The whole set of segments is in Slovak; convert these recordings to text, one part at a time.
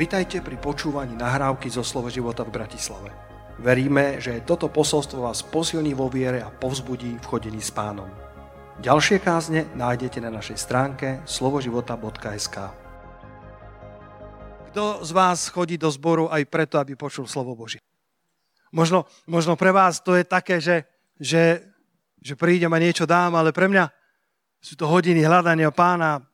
Vitajte pri počúvaní nahrávky zo Slovo života v Bratislave. Veríme, že toto posolstvo vás posilní vo viere a povzbudí v chodení s pánom. Ďalšie kázne nájdete na našej stránke slovoživota.sk Kto z vás chodí do zboru aj preto, aby počul slovo Boží? Možno, možno pre vás to je také, že, že, že prídem a niečo dám, ale pre mňa sú to hodiny hľadania pána,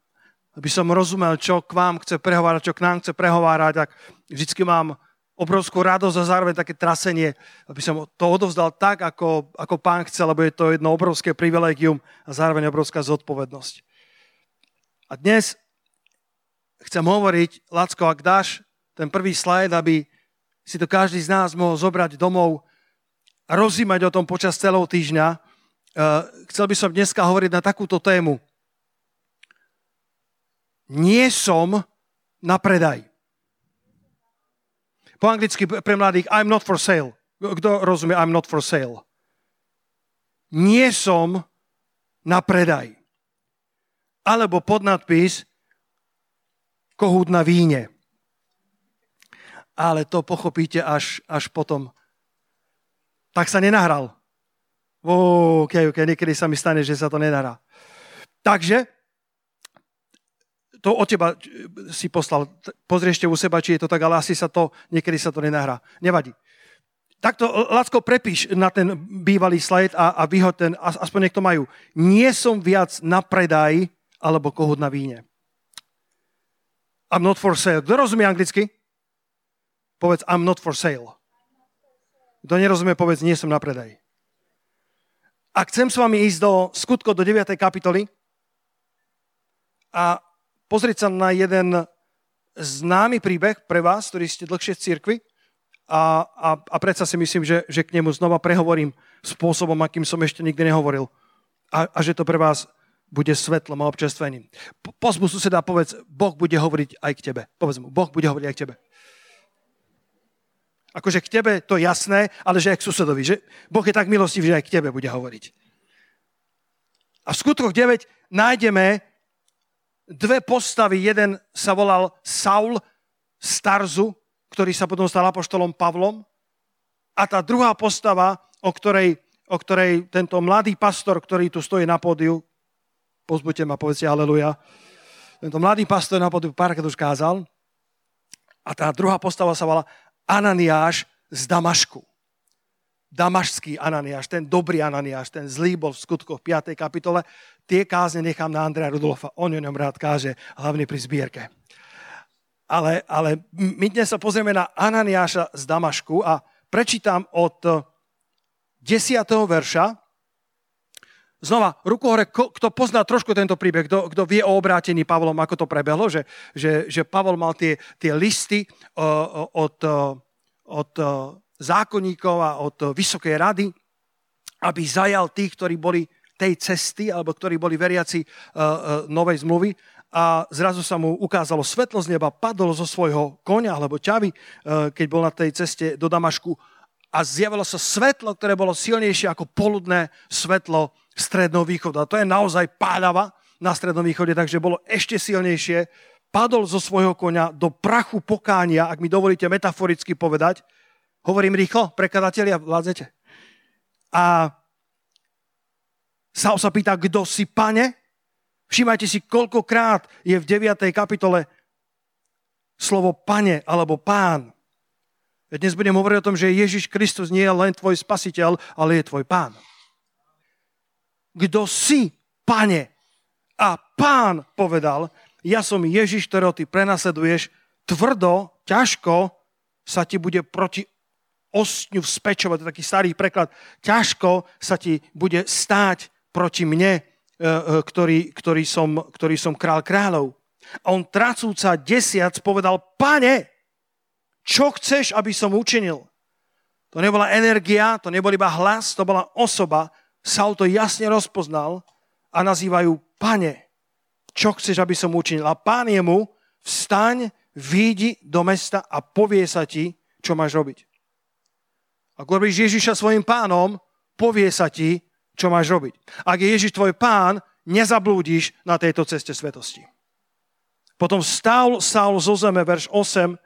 aby som rozumel, čo k vám chce prehovárať, čo k nám chce prehovárať, tak vždycky mám obrovskú radosť a zároveň také trasenie, aby som to odovzdal tak, ako, ako pán chce, lebo je to jedno obrovské privilegium a zároveň obrovská zodpovednosť. A dnes chcem hovoriť, Lacko, ak dáš ten prvý slajd, aby si to každý z nás mohol zobrať domov a rozímať o tom počas celého týždňa, eh, chcel by som dneska hovoriť na takúto tému – nie som na predaj. Po anglicky pre mladých I'm not for sale. Kto rozumie I'm not for sale? Nie som na predaj. Alebo podnadpis kohút na víne. Ale to pochopíte až, až potom. Tak sa nenahral. OK, OK, niekedy sa mi stane, že sa to nenahrá. Takže to od teba si poslal. Pozriešte u seba, či je to tak, ale asi sa to, niekedy sa to nenahrá. Nevadí. Takto, Lacko, prepíš na ten bývalý slajd a, a vyhoď ten, aspoň niekto majú. Nie som viac na predaj alebo kohút na víne. I'm not for sale. Kto rozumie anglicky? Povedz, I'm not for sale. Kto nerozumie, povedz, nie som na predaj. A chcem s vami ísť do skutko do 9. kapitoly a pozrieť sa na jeden známy príbeh pre vás, ktorý ste dlhšie v cirkvi a, a, a predsa si myslím, že, že k nemu znova prehovorím spôsobom, akým som ešte nikdy nehovoril a, a že to pre vás bude svetlom a občerstvením. Pozbu suseda a povedz, Boh bude hovoriť aj k tebe. Povedz mu, Boh bude hovoriť aj k tebe. Akože k tebe to je jasné, ale že aj k susedovi. Že boh je tak milostivý, že aj k tebe bude hovoriť. A v skutkoch 9 nájdeme dve postavy. Jeden sa volal Saul Starzu, ktorý sa potom stal apoštolom Pavlom. A tá druhá postava, o ktorej, o ktorej tento mladý pastor, ktorý tu stojí na pódiu, pozbuďte ma, povedzte aleluja, tento mladý pastor na pódiu párkrát už kázal. A tá druhá postava sa volá Ananiáš z Damašku. Damašský Ananiáš, ten dobrý Ananiáš, ten zlý bol v skutkoch 5. kapitole tie kázne nechám na Andrea Rudolfa. On o ňom rád káže, hlavne pri zbierke. Ale, ale my dnes sa pozrieme na Ananiáša z Damašku a prečítam od 10. verša. Znova, ruku hore, kto pozná trošku tento príbeh, kto, kto vie o obrátení Pavlom, ako to prebehlo, že, že, že Pavol mal tie, tie listy od, od zákonníkov a od Vysokej rady, aby zajal tých, ktorí boli tej cesty, alebo ktorí boli veriaci uh, uh, novej zmluvy a zrazu sa mu ukázalo svetlo z neba, padol zo svojho konia alebo ťavy, uh, keď bol na tej ceste do Damašku a zjavilo sa svetlo, ktoré bolo silnejšie ako poludné svetlo stredného východu. A to je naozaj pádava na strednom východe, takže bolo ešte silnejšie. Padol zo svojho konia do prachu pokánia, ak mi dovolíte metaforicky povedať. Hovorím rýchlo, prekladatelia, vládzete. A Saul sa pýta, kto si pane? Všimajte si, koľkokrát je v 9. kapitole slovo pane alebo pán. Dnes budem hovoriť o tom, že Ježiš Kristus nie je len tvoj spasiteľ, ale je tvoj pán. Kto si, pane? A pán povedal, ja som Ježiš, ktorého ty prenasleduješ, tvrdo, ťažko sa ti bude proti ostňu vzpečovať, to je taký starý preklad, ťažko sa ti bude stáť proti mne, e, e, ktorý, ktorý, som, ktorý som král kráľov. A on tracúca desiac povedal, pane, čo chceš, aby som učinil? To nebola energia, to nebol iba hlas, to bola osoba. Saul to jasne rozpoznal a nazývajú, pane, čo chceš, aby som učinil? A pán je mu, vstaň, výjdi do mesta a povie sa ti, čo máš robiť. Ak robíš Ježiša svojim pánom, povie sa ti, čo máš robiť. Ak je Ježiš tvoj pán, nezablúdiš na tejto ceste svetosti. Potom stál Saul zo zeme, verš 8,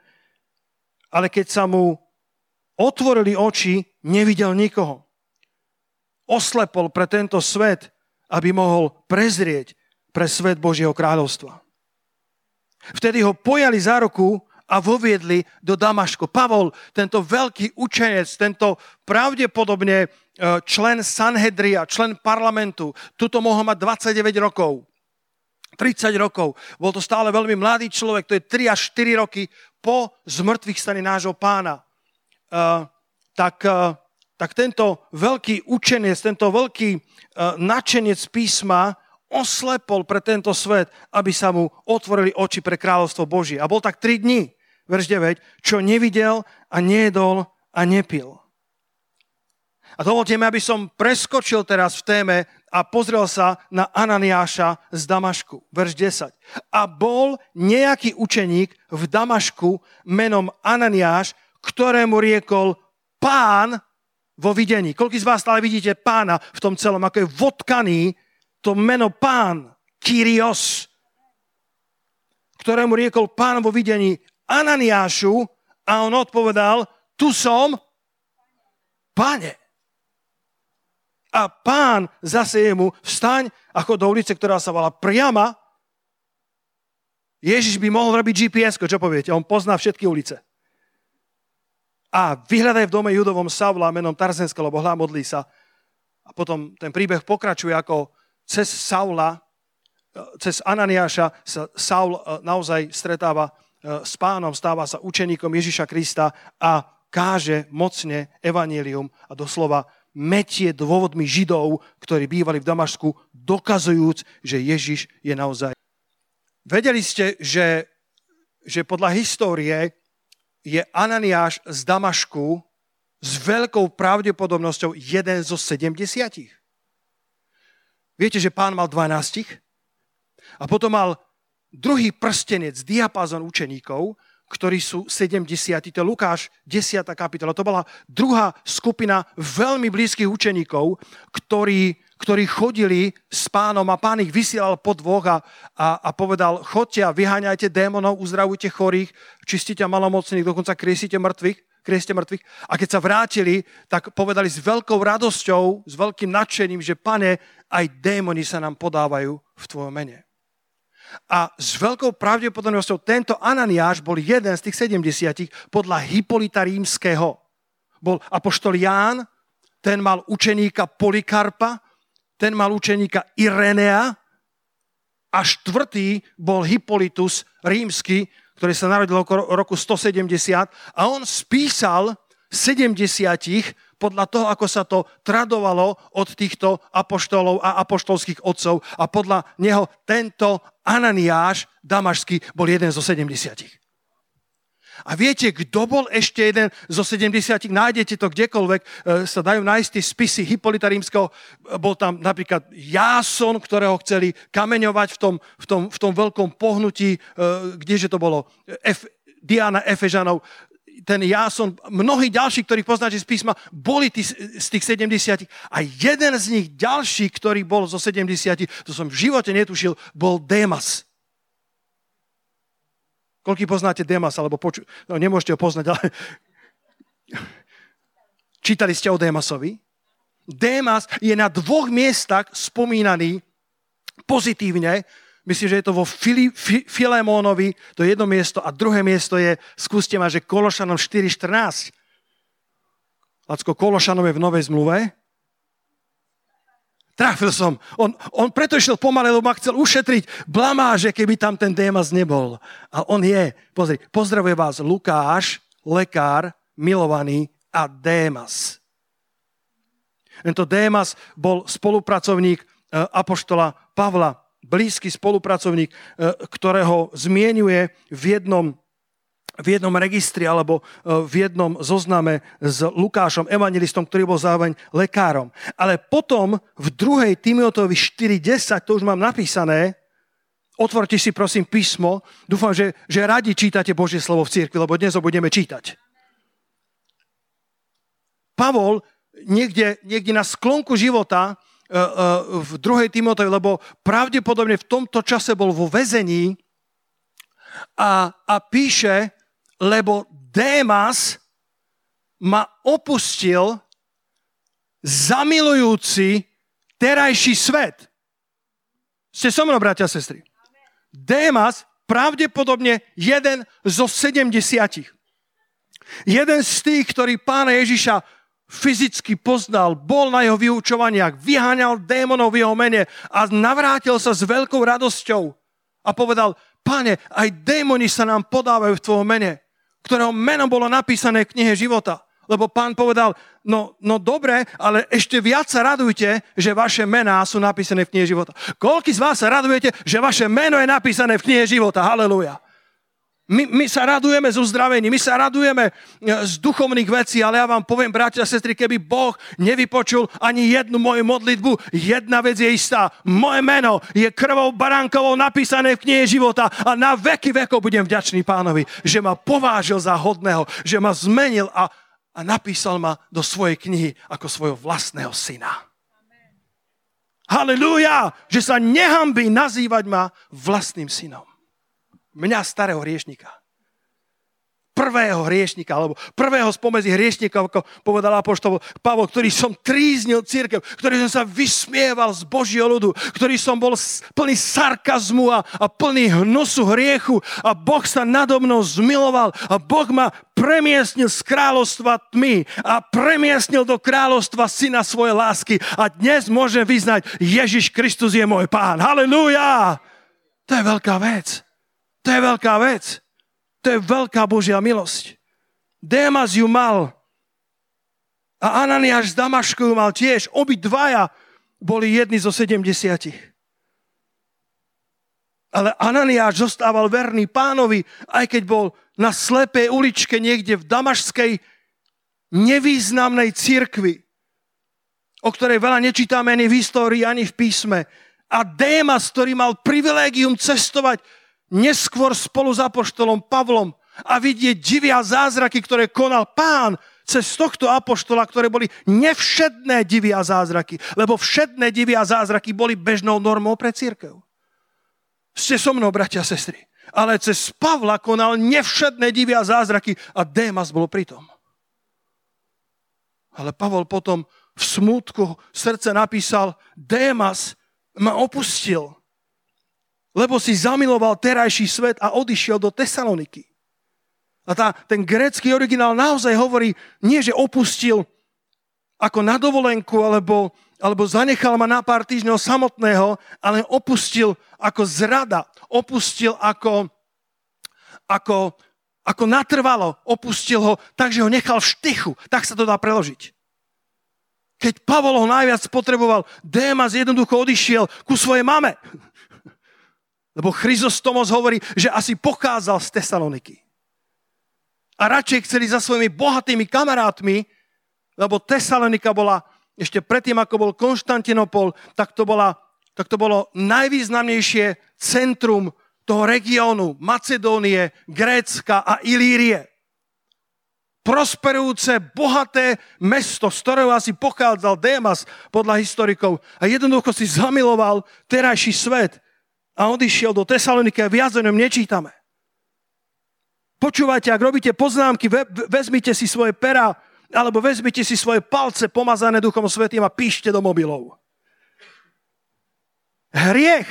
ale keď sa mu otvorili oči, nevidel nikoho. Oslepol pre tento svet, aby mohol prezrieť pre svet Božieho kráľovstva. Vtedy ho pojali za ruku a voviedli do Damašku. Pavol, tento veľký učenec, tento pravdepodobne člen Sanhedria, člen parlamentu, tuto mohol mať 29 rokov. 30 rokov. Bol to stále veľmi mladý človek, to je 3 až 4 roky po zmrtvých stane nášho pána. Uh, tak, uh, tak tento veľký učenec, tento veľký uh, načenec písma oslepol pre tento svet, aby sa mu otvorili oči pre kráľovstvo Božie. A bol tak 3 dní, verš 9, čo nevidel a nejedol a nepil. A dovolte mi, aby som preskočil teraz v téme a pozrel sa na Ananiáša z Damašku. Verš 10. A bol nejaký učeník v Damašku menom Ananiáš, ktorému riekol pán vo videní. Koľko z vás stále vidíte pána v tom celom, ako je vodkaný to meno pán, Kyrios, ktorému riekol pán vo videní Ananiášu a on odpovedal, tu som, pane. A pán zase jemu, vstaň a chod do ulice, ktorá sa volá Priama. Ježiš by mohol robiť GPS, čo poviete? On pozná všetky ulice. A vyhľadaj v dome judovom Savla menom Tarzenska, lebo hľa modlí sa. A potom ten príbeh pokračuje, ako cez Saula, cez Ananiáša sa Saul e, naozaj stretáva e, s pánom, stáva sa učeníkom Ježiša Krista a káže mocne evanílium a doslova metie dôvodmi Židov, ktorí bývali v Damašku, dokazujúc, že Ježiš je naozaj. Vedeli ste, že, že podľa histórie je Ananiáš z Damašku s veľkou pravdepodobnosťou jeden zo 70. Viete, že pán mal 12 a potom mal druhý prstenec, diapazon učeníkov, ktorí sú 70. To je Lukáš, 10. kapitola. To bola druhá skupina veľmi blízkych učeníkov, ktorí, ktorí chodili s pánom a pán ich vysielal po dvoch a, a, a povedal, chodte a vyháňajte démonov, uzdravujte chorých, čistite malomocných, dokonca kriesite mŕtvych krieste mŕtvych. A keď sa vrátili, tak povedali s veľkou radosťou, s veľkým nadšením, že pane, aj démoni sa nám podávajú v tvojom mene. A s veľkou pravdepodobnosťou tento Ananiáš bol jeden z tých 70 podľa Hipolita rímskeho. Bol apoštol Ján, ten mal učeníka Polikarpa, ten mal učeníka Irenea a štvrtý bol Hipolitus rímsky, ktorý sa narodil okolo roku 170 a on spísal 70 podľa toho, ako sa to tradovalo od týchto apoštolov a apoštolských otcov a podľa neho tento Ananiáš damašský bol jeden zo 70. A viete, kto bol ešte jeden zo 70? Nájdete to kdekoľvek, e, sa dajú nájsť tie spisy Hipolita rímskeho. Bol tam napríklad Jáson, ktorého chceli kameňovať v tom, v tom, v tom veľkom pohnutí, e, kdeže to bolo, F, Diana Efežanov ten Jáson, mnohí ďalší, ktorých poznáte z písma, boli tí, z tých 70. A jeden z nich ďalší, ktorý bol zo 70, to som v živote netušil, bol Démas. Koľký poznáte Démas, alebo poču... no, nemôžete ho poznať, ale čítali ste o Démasovi? Démas je na dvoch miestach spomínaný pozitívne Myslím, že je to vo Fili, Fi, Filemónovi, to je jedno miesto a druhé miesto je, skúste ma, že Kološanom 4.14. Lacko, Kološanom je v Novej zmluve. Trafil som. On, on preto išiel pomalé, lebo ma chcel ušetriť blamáže, keby tam ten Démas nebol. A on je. Pozri, pozdravuje vás Lukáš, lekár, milovaný a Démas. Tento Démas bol spolupracovník e, apoštola Pavla blízky spolupracovník, e, ktorého zmienuje v jednom, v jednom registri alebo e, v jednom zozname s Lukášom, evangelistom, ktorý bol zároveň lekárom. Ale potom v 2. Timoteovi 4.10, to už mám napísané, otvorte si prosím písmo, dúfam, že, že radi čítate Božie slovo v cirkvi, lebo dnes ho budeme čítať. Pavol niekde, niekde na sklonku života v 2. Timotevi, lebo pravdepodobne v tomto čase bol vo väzení a, a píše, lebo Démas ma opustil zamilujúci terajší svet. Ste so mnou, bratia a sestry. Démas pravdepodobne jeden zo 70. Jeden z tých, ktorý pána Ježiša fyzicky poznal, bol na jeho vyučovaniach, vyháňal démonov v jeho mene a navrátil sa s veľkou radosťou a povedal, pane, aj démoni sa nám podávajú v tvojom mene, ktorého meno bolo napísané v knihe života. Lebo pán povedal, no, no dobre, ale ešte viac sa radujte, že vaše mená sú napísané v knihe života. Koľký z vás sa radujete, že vaše meno je napísané v knihe života? Halleluja. My, my sa radujeme z uzdravení, my sa radujeme e, z duchovných vecí, ale ja vám poviem, bratia a sestry, keby Boh nevypočul ani jednu moju modlitbu, jedna vec je istá. Moje meno je krvou baránkovou napísané v knihe života a na veky vekov budem vďačný pánovi, že ma povážil za hodného, že ma zmenil a, a napísal ma do svojej knihy ako svojho vlastného syna. Halelúja, že sa nehambí nazývať ma vlastným synom mňa starého hriešnika. Prvého hriešnika, alebo prvého spomedzi hriešnikov, ako povedal apoštol Pavol, ktorý som tríznil církev, ktorý som sa vysmieval z Božieho ľudu, ktorý som bol plný sarkazmu a, a plný hnusu hriechu a Boh sa nado mnou zmiloval a Boh ma premiestnil z kráľovstva tmy a premiestnil do kráľovstva syna svojej lásky a dnes môžem vyznať, Ježiš Kristus je môj pán. Halelúja! To je veľká vec. To je veľká vec. To je veľká Božia milosť. Démas ju mal. A Ananiáš z Damašku ju mal tiež. Obi dvaja boli jedni zo sedemdesiatich. Ale Ananiáš zostával verný pánovi, aj keď bol na slepej uličke niekde v damašskej nevýznamnej cirkvi, o ktorej veľa nečítame ani v histórii, ani v písme. A Démas, ktorý mal privilégium cestovať neskôr spolu s apoštolom Pavlom a vidieť divia zázraky, ktoré konal pán cez tohto apoštola, ktoré boli nevšedné divia zázraky, lebo všedné divia zázraky boli bežnou normou pre církev. Ste so mnou, bratia a sestry. Ale cez Pavla konal nevšedné divia zázraky a Démas bol pritom. Ale Pavol potom v smútku srdce napísal, Démas ma opustil, lebo si zamiloval terajší svet a odišiel do Tesaloniky. A tá, ten grécky originál naozaj hovorí, nie že opustil ako na dovolenku, alebo, alebo zanechal ma na pár týždňov samotného, ale opustil ako zrada, opustil ako, ako, ako natrvalo, opustil ho tak, že ho nechal v štychu. Tak sa to dá preložiť. Keď Pavol ho najviac potreboval, Démas jednoducho odišiel ku svojej mame. Lebo Chryzostomos hovorí, že asi pochádzal z Tesaloniky. A radšej chceli za svojimi bohatými kamarátmi, lebo Tesalonika bola ešte predtým, ako bol Konštantinopol, tak to, bola, tak to bolo najvýznamnejšie centrum toho regiónu Macedónie, Grécka a Ilírie. Prosperujúce, bohaté mesto, z ktorého asi pochádzal Démas podľa historikov a jednoducho si zamiloval terajší svet a odišiel do Tesaloniky a viac o ňom nečítame. Počúvajte, ak robíte poznámky, vezmite si svoje pera alebo vezmite si svoje palce pomazané Duchom Svetým a píšte do mobilov. Hriech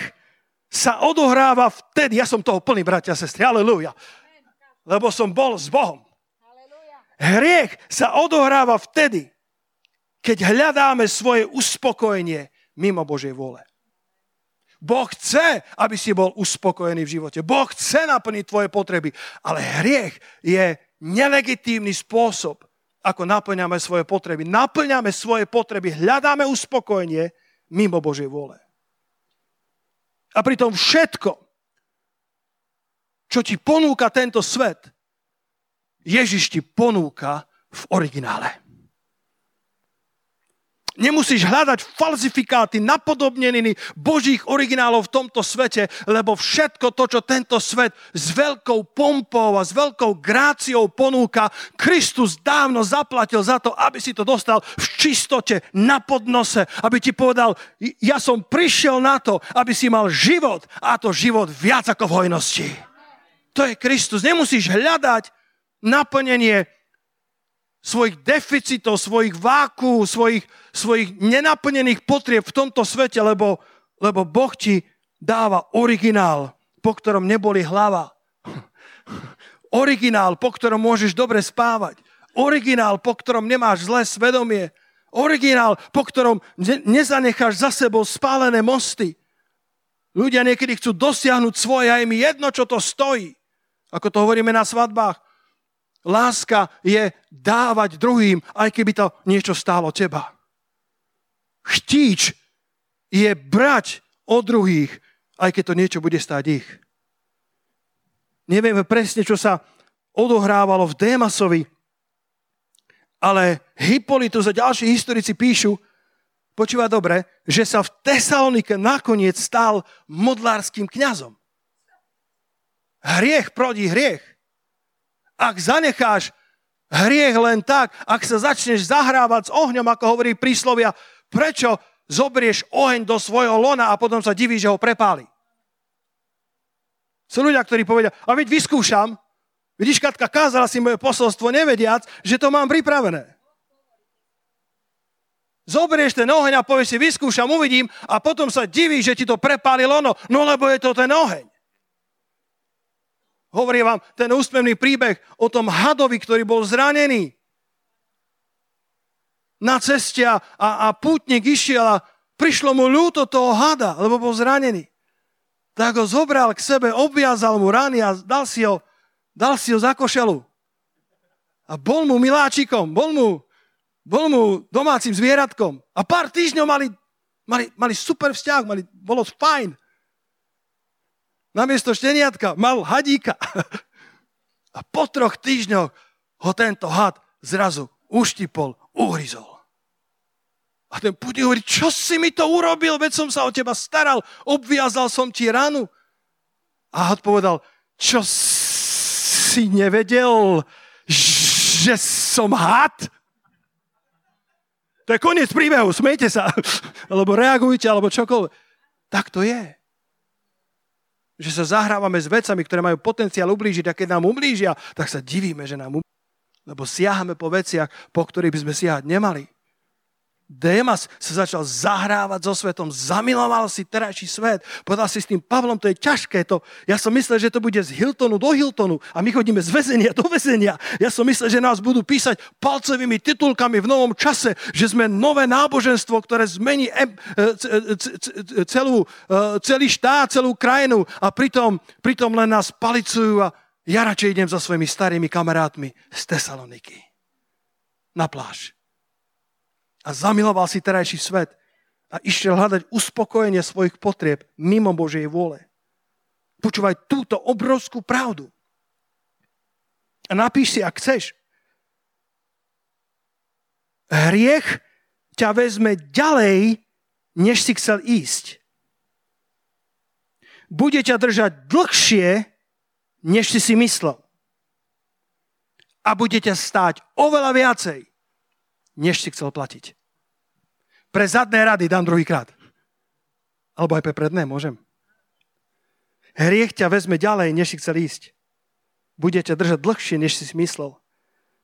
sa odohráva vtedy, ja som toho plný, bratia a sestry, aleluja, lebo som bol s Bohom. Hriech sa odohráva vtedy, keď hľadáme svoje uspokojenie mimo Božej vôle. Boh chce, aby si bol uspokojený v živote. Boh chce naplniť tvoje potreby. Ale hriech je nelegitímny spôsob, ako naplňame svoje potreby. Naplňame svoje potreby, hľadáme uspokojenie mimo Božej vôle. A pritom všetko, čo ti ponúka tento svet, Ježiš ti ponúka v originále. Nemusíš hľadať falzifikáty, napodobneniny Božích originálov v tomto svete, lebo všetko to, čo tento svet s veľkou pompou a s veľkou gráciou ponúka, Kristus dávno zaplatil za to, aby si to dostal v čistote, na podnose, aby ti povedal, ja som prišiel na to, aby si mal život a to život viac ako v hojnosti. To je Kristus. Nemusíš hľadať naplnenie svojich deficitov, svojich váku, svojich, svojich nenaplnených potrieb v tomto svete, lebo, lebo Boh ti dáva originál, po ktorom neboli hlava. Originál, po ktorom môžeš dobre spávať. Originál, po ktorom nemáš zlé svedomie. Originál, po ktorom ne- nezanecháš za sebou spálené mosty. Ľudia niekedy chcú dosiahnuť svoje a im jedno, čo to stojí. Ako to hovoríme na svadbách. Láska je dávať druhým, aj keby to niečo stálo teba. Chtíč je brať od druhých, aj keď to niečo bude stáť ich. Nevieme presne, čo sa odohrávalo v Démasovi, ale Hippolytus a ďalší historici píšu, počúva dobre, že sa v Tesalonike nakoniec stal modlárským kňazom. Hriech prodí hriech. Ak zanecháš hriech len tak, ak sa začneš zahrávať s ohňom, ako hovorí príslovia, prečo zobrieš oheň do svojho lona a potom sa divíš, že ho prepáli? Sú ľudia, ktorí povedia, a veď vyskúšam, vidíš, Katka, kázala si moje posolstvo, nevediac, že to mám pripravené. Zoberieš ten oheň a povieš si, vyskúšam, uvidím a potom sa divíš, že ti to prepáli lono, no lebo je to ten oheň. Hovorí vám ten úsmevný príbeh o tom hadovi, ktorý bol zranený. Na ceste a, a pútnik išiel a prišlo mu ľúto toho hada, lebo bol zranený tak ho zobral k sebe, obviazal mu rany a dal si ho, dal si ho za košelu. A bol mu miláčikom, bol mu, bol mu domácim zvieratkom. A pár týždňov mali, mali, mali super vzťah, mali, bolo fajn. Namiesto šteniatka mal hadíka. A po troch týždňoch ho tento had zrazu uštipol, uhryzol. A ten pútnik hovorí, čo si mi to urobil, veď som sa o teba staral, obviazal som ti ranu. A had povedal, čo si nevedel, že som had? To je koniec príbehu, smejte sa, alebo reagujte, alebo čokoľvek. Tak to je. Že sa zahrávame s vecami, ktoré majú potenciál ublížiť a keď nám ublížia, tak sa divíme, že nám ublížia. Lebo siahame po veciach, po ktorých by sme siahať nemali. Démas sa začal zahrávať so svetom, zamiloval si terajší svet. Povedal si s tým Pavlom, to je ťažké. To. Ja som myslel, že to bude z Hiltonu do Hiltonu a my chodíme z väzenia do väzenia. Ja som myslel, že nás budú písať palcovými titulkami v novom čase, že sme nové náboženstvo, ktoré zmení e, celú, e, celý štát, celú krajinu a pritom, pritom len nás palicujú a ja radšej idem za svojimi starými kamarátmi z Tesaloniky na pláž a zamiloval si terajší svet a išiel hľadať uspokojenie svojich potrieb mimo Božej vôle. Počúvaj túto obrovskú pravdu. A napíš si, ak chceš. Hriech ťa vezme ďalej, než si chcel ísť. Bude ťa držať dlhšie, než si si myslel. A bude ťa stáť oveľa viacej, než si chcel platiť. Pre zadné rady dám druhýkrát. Alebo aj pre predné, môžem. Hriech ťa vezme ďalej, než si chcel ísť. Budete držať dlhšie, než si myslel.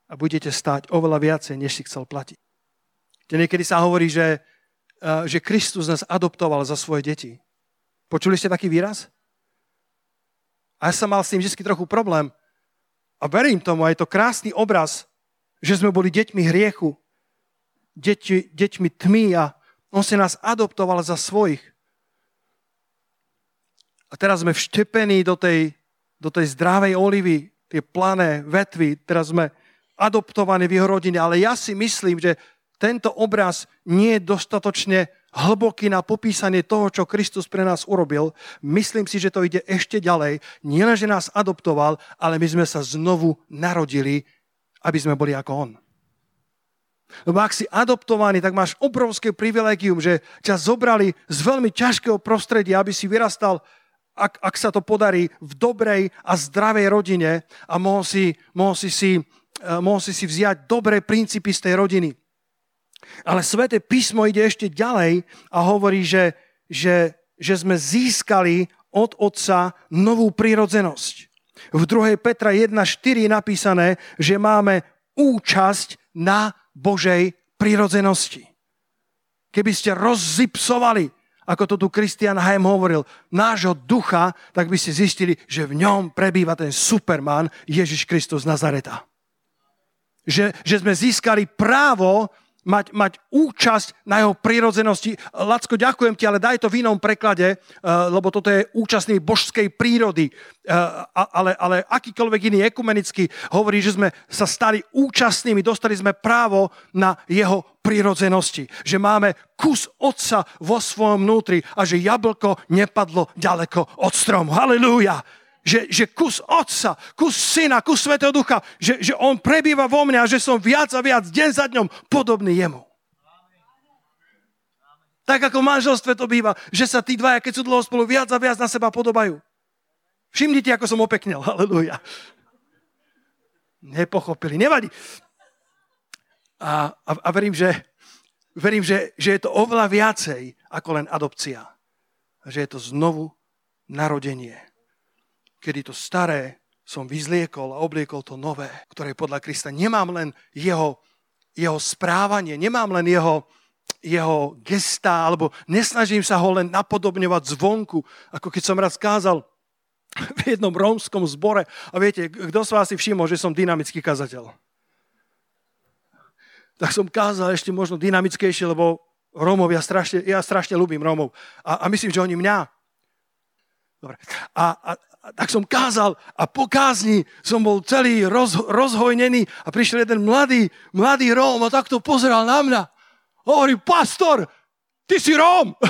A budete stáť oveľa viacej, než si chcel platiť. Niekedy sa hovorí, že, že Kristus nás adoptoval za svoje deti. Počuli ste taký výraz? A ja som mal s tým vždy trochu problém. A verím tomu, a je to krásny obraz, že sme boli deťmi hriechu, deťmi, deťmi tmy a on si nás adoptoval za svojich. A teraz sme vštepení do tej, do tej zdravej olivy, tie plané vetvy, teraz sme adoptovaní v jeho rodine, ale ja si myslím, že tento obraz nie je dostatočne hlboký na popísanie toho, čo Kristus pre nás urobil. Myslím si, že to ide ešte ďalej. Nielen, že nás adoptoval, ale my sme sa znovu narodili, aby sme boli ako On. Lebo ak si adoptovaný, tak máš obrovské privilegium, že ťa zobrali z veľmi ťažkého prostredia, aby si vyrastal, ak, ak sa to podarí, v dobrej a zdravej rodine a mohol si, mohol si, si, eh, mohol si, si vziať dobré princípy z tej rodiny. Ale Sveté písmo ide ešte ďalej a hovorí, že, že, že sme získali od Otca novú prírodzenosť. V 2. Petra 1.4 je napísané, že máme účasť na Božej prirodzenosti. Keby ste rozzipsovali, ako to tu Christian Heim hovoril, nášho ducha, tak by ste zistili, že v ňom prebýva ten superman Ježiš Kristus Nazareta. Že, že sme získali právo mať, mať účasť na jeho prírodzenosti. Lacko, ďakujem ti, ale daj to v inom preklade, eh, lebo toto je účastný božskej prírody. Eh, ale, ale akýkoľvek iný ekumenický hovorí, že sme sa stali účastnými, dostali sme právo na jeho prírodzenosti. Že máme kus otca vo svojom vnútri a že jablko nepadlo ďaleko od stromu. Halilúja že, že kus Otca, kus Syna, kus Svetého Ducha, že, že On prebýva vo mne a že som viac a viac deň za dňom podobný Jemu. Tak ako v manželstve to býva, že sa tí dvaja, keď sú dlho spolu, viac a viac na seba podobajú. Všimnite, ako som opeknel. Halleluja. Nepochopili. Nevadí. A, a, a verím, že, verím že, že je to oveľa viacej ako len adopcia. Že je to znovu narodenie kedy to staré som vyzliekol a obliekol to nové, ktoré podľa Krista nemám len jeho, jeho správanie, nemám len jeho, jeho gestá, alebo nesnažím sa ho len napodobňovať zvonku, ako keď som raz kázal v jednom rómskom zbore. A viete, kto z vás si všimol, že som dynamický kazateľ? Tak som kázal ešte možno dynamickejšie, lebo Rómov, ja strašne, ja strašne ľúbim Rómov. A, a myslím, že oni mňa. Dobre. A, a, tak som kázal a po kázni som bol celý roz, rozhojnený a prišiel jeden mladý, mladý Róm a takto pozeral na mňa. Hovorí, pastor, ty si Róm.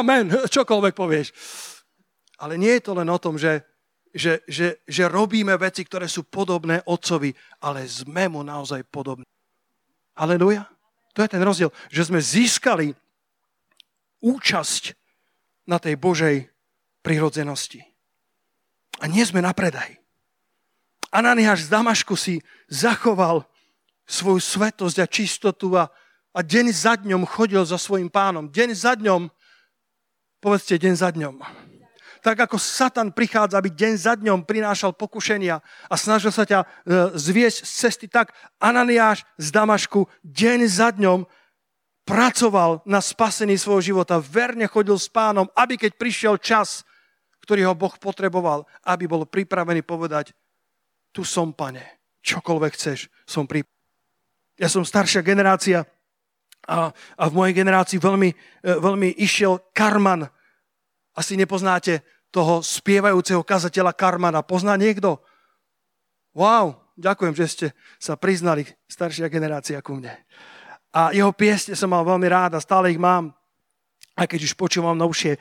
Amen, čokoľvek povieš. Ale nie je to len o tom, že, že, že, že robíme veci, ktoré sú podobné otcovi, ale sme mu naozaj podobní. Aleluja. To je ten rozdiel, že sme získali účasť na tej Božej prirodzenosti. A nie sme na predaj. Ananiáš z Damašku si zachoval svoju svetosť a čistotu a, a deň za dňom chodil za svojim pánom. Deň za dňom, povedzte deň za dňom. Tak ako Satan prichádza, aby deň za dňom prinášal pokušenia a snažil sa ťa e, zviesť z cesty, tak Ananiáš z Damašku deň za dňom pracoval na spasení svojho života, verne chodil s pánom, aby keď prišiel čas, ktorý ho Boh potreboval, aby bol pripravený povedať, tu som, pane, čokoľvek chceš, som pripravený. Ja som staršia generácia a, a v mojej generácii veľmi, e, veľmi išiel Karman. Asi nepoznáte toho spievajúceho kazateľa Karmana. Pozná niekto? Wow, ďakujem, že ste sa priznali, staršia generácia ku mne. A jeho piesne som mal veľmi rád a stále ich mám, aj keď už počúvam novšie.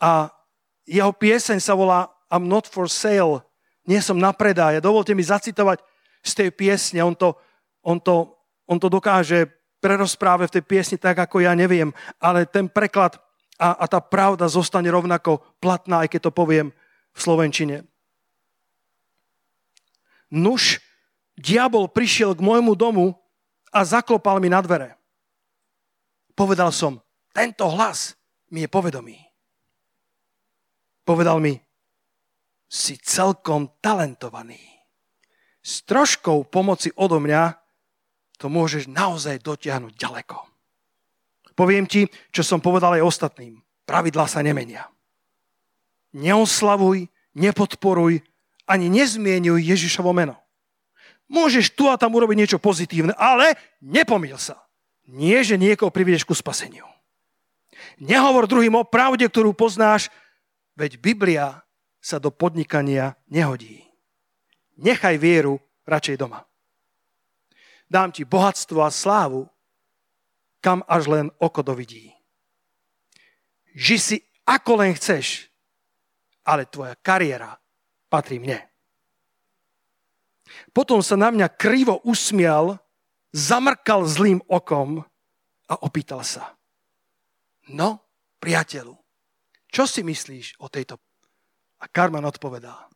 A jeho pieseň sa volá I'm not for sale, nie som na predaj. Dovolte mi zacitovať z tej piesne, on to, on to, on to dokáže prerozprávať v tej piesni tak, ako ja neviem, ale ten preklad a, a tá pravda zostane rovnako platná, aj keď to poviem v Slovenčine. Nuž, diabol prišiel k môjmu domu a zaklopal mi na dvere. Povedal som, tento hlas mi je povedomý. Povedal mi, si celkom talentovaný. S troškou pomoci odo mňa to môžeš naozaj dotiahnuť ďaleko. Poviem ti, čo som povedal aj ostatným. Pravidlá sa nemenia. Neoslavuj, nepodporuj, ani nezmienuj Ježišovo meno. Môžeš tu a tam urobiť niečo pozitívne, ale nepomýl sa. Nie, že niekoho priviedeš ku spaseniu. Nehovor druhým o pravde, ktorú poznáš, Veď Biblia sa do podnikania nehodí. Nechaj vieru radšej doma. Dám ti bohatstvo a slávu, kam až len oko dovidí. Ži si ako len chceš, ale tvoja kariéra patrí mne. Potom sa na mňa krivo usmial, zamrkal zlým okom a opýtal sa. No, priateľu, čo si myslíš o tejto? A Karman odpovedá,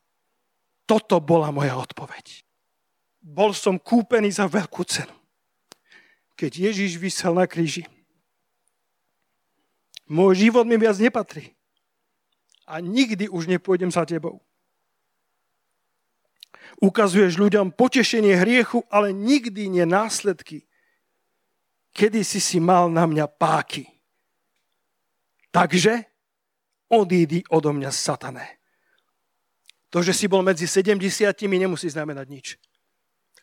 toto bola moja odpoveď. Bol som kúpený za veľkú cenu. Keď Ježiš vysel na kríži, môj život mi viac nepatrí. a nikdy už nepôjdem za tebou. Ukazuješ ľuďom potešenie hriechu, ale nikdy nie následky. Kedy si si mal na mňa páky. Takže odídi odo mňa, satané. To, že si bol medzi 70 nemusí znamenať nič.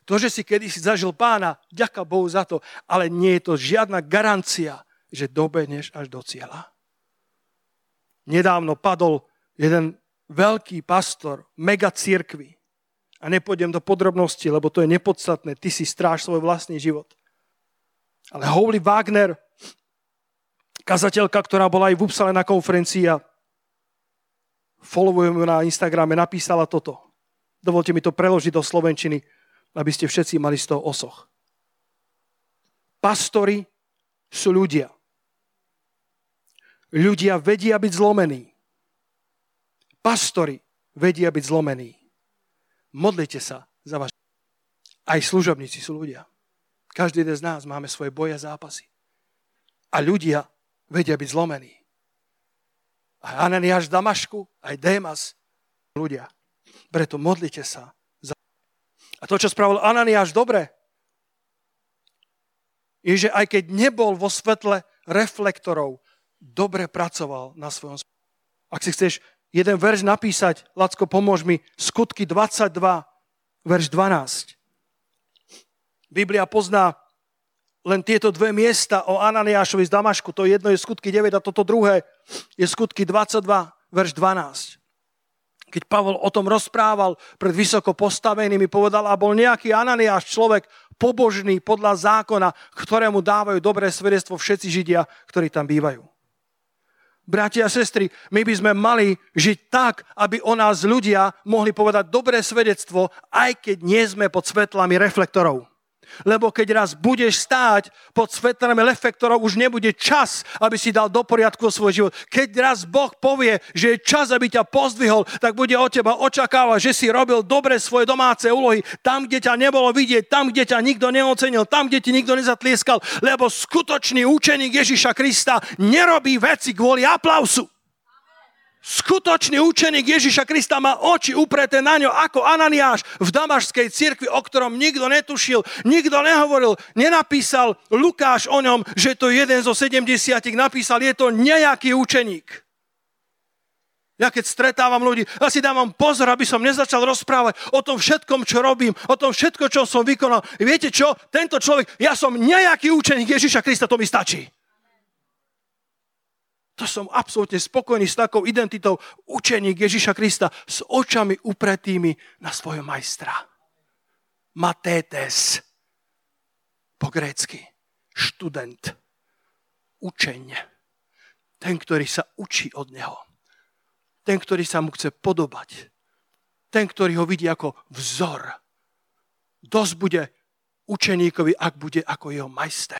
To, že si kedysi zažil pána, ďaká Bohu za to, ale nie je to žiadna garancia, že dobehneš až do cieľa. Nedávno padol jeden veľký pastor mega církvy. A nepôjdem do podrobností, lebo to je nepodstatné. Ty si stráž svoj vlastný život. Ale Holy Wagner, kazateľka, ktorá bola aj v Upsale na konferencii a followujem ju na Instagrame, napísala toto. Dovolte mi to preložiť do Slovenčiny, aby ste všetci mali z toho osoch. Pastori sú ľudia. Ľudia vedia byť zlomení. Pastori vedia byť zlomení. Modlite sa za vás. Aj služobníci sú ľudia. Každý jeden z nás máme svoje boje a zápasy. A ľudia vedia byť zlomení. Aj Ananiáš v Damašku, aj Démas, ľudia. Preto modlite sa. Za... A to, čo spravil Ananiáš dobre, je, že aj keď nebol vo svetle reflektorov, dobre pracoval na svojom Ak si chceš jeden verš napísať, Lacko, pomôž mi, skutky 22, verš 12. Biblia pozná len tieto dve miesta o Ananiášovi z Damašku. To jedno je skutky 9 a toto druhé je skutky 22, verš 12. Keď Pavol o tom rozprával pred vysoko postavenými, povedal, a bol nejaký Ananiáš, človek pobožný podľa zákona, ktorému dávajú dobré svedectvo všetci Židia, ktorí tam bývajú. Bratia a sestry, my by sme mali žiť tak, aby o nás ľudia mohli povedať dobré svedectvo, aj keď nie sme pod svetlami reflektorov. Lebo keď raz budeš stáť pod svetlami reflektorov, už nebude čas, aby si dal do poriadku svoj život. Keď raz Boh povie, že je čas, aby ťa pozdvihol, tak bude od teba očakávať, že si robil dobre svoje domáce úlohy, tam, kde ťa nebolo vidieť, tam, kde ťa nikto neocenil, tam, kde ti nikto nezatlieskal, lebo skutočný učeník Ježiša Krista nerobí veci kvôli aplausu. Skutočný učeník Ježiša Krista má oči upreté na ňo ako Ananiáš v Damašskej cirkvi, o ktorom nikto netušil, nikto nehovoril, nenapísal Lukáš o ňom, že to jeden zo 70 napísal, je to nejaký učeník. Ja keď stretávam ľudí, ja si dávam pozor, aby som nezačal rozprávať o tom všetkom, čo robím, o tom všetko, čo som vykonal. Viete čo? Tento človek, ja som nejaký učeník Ježiša Krista, to mi stačí. To som absolútne spokojný s takou identitou učeník Ježiša Krista s očami upretými na svojho majstra. Matétes. Po grécky. Študent. Učeň. Ten, ktorý sa učí od neho. Ten, ktorý sa mu chce podobať. Ten, ktorý ho vidí ako vzor. Dosť bude učeníkovi, ak bude ako jeho majster.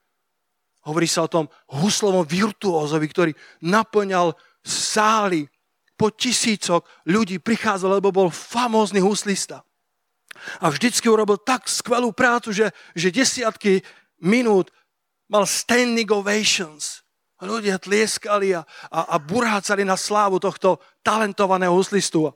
Hovorí sa o tom huslovom virtuózovi, ktorý naplňal sály po tisícok ľudí prichádzal, lebo bol famózny huslista. A vždycky urobil tak skvelú prácu, že, že desiatky minút mal standing ovations. Ľudia tlieskali a, a, a burhácali na slávu tohto talentovaného huslistu.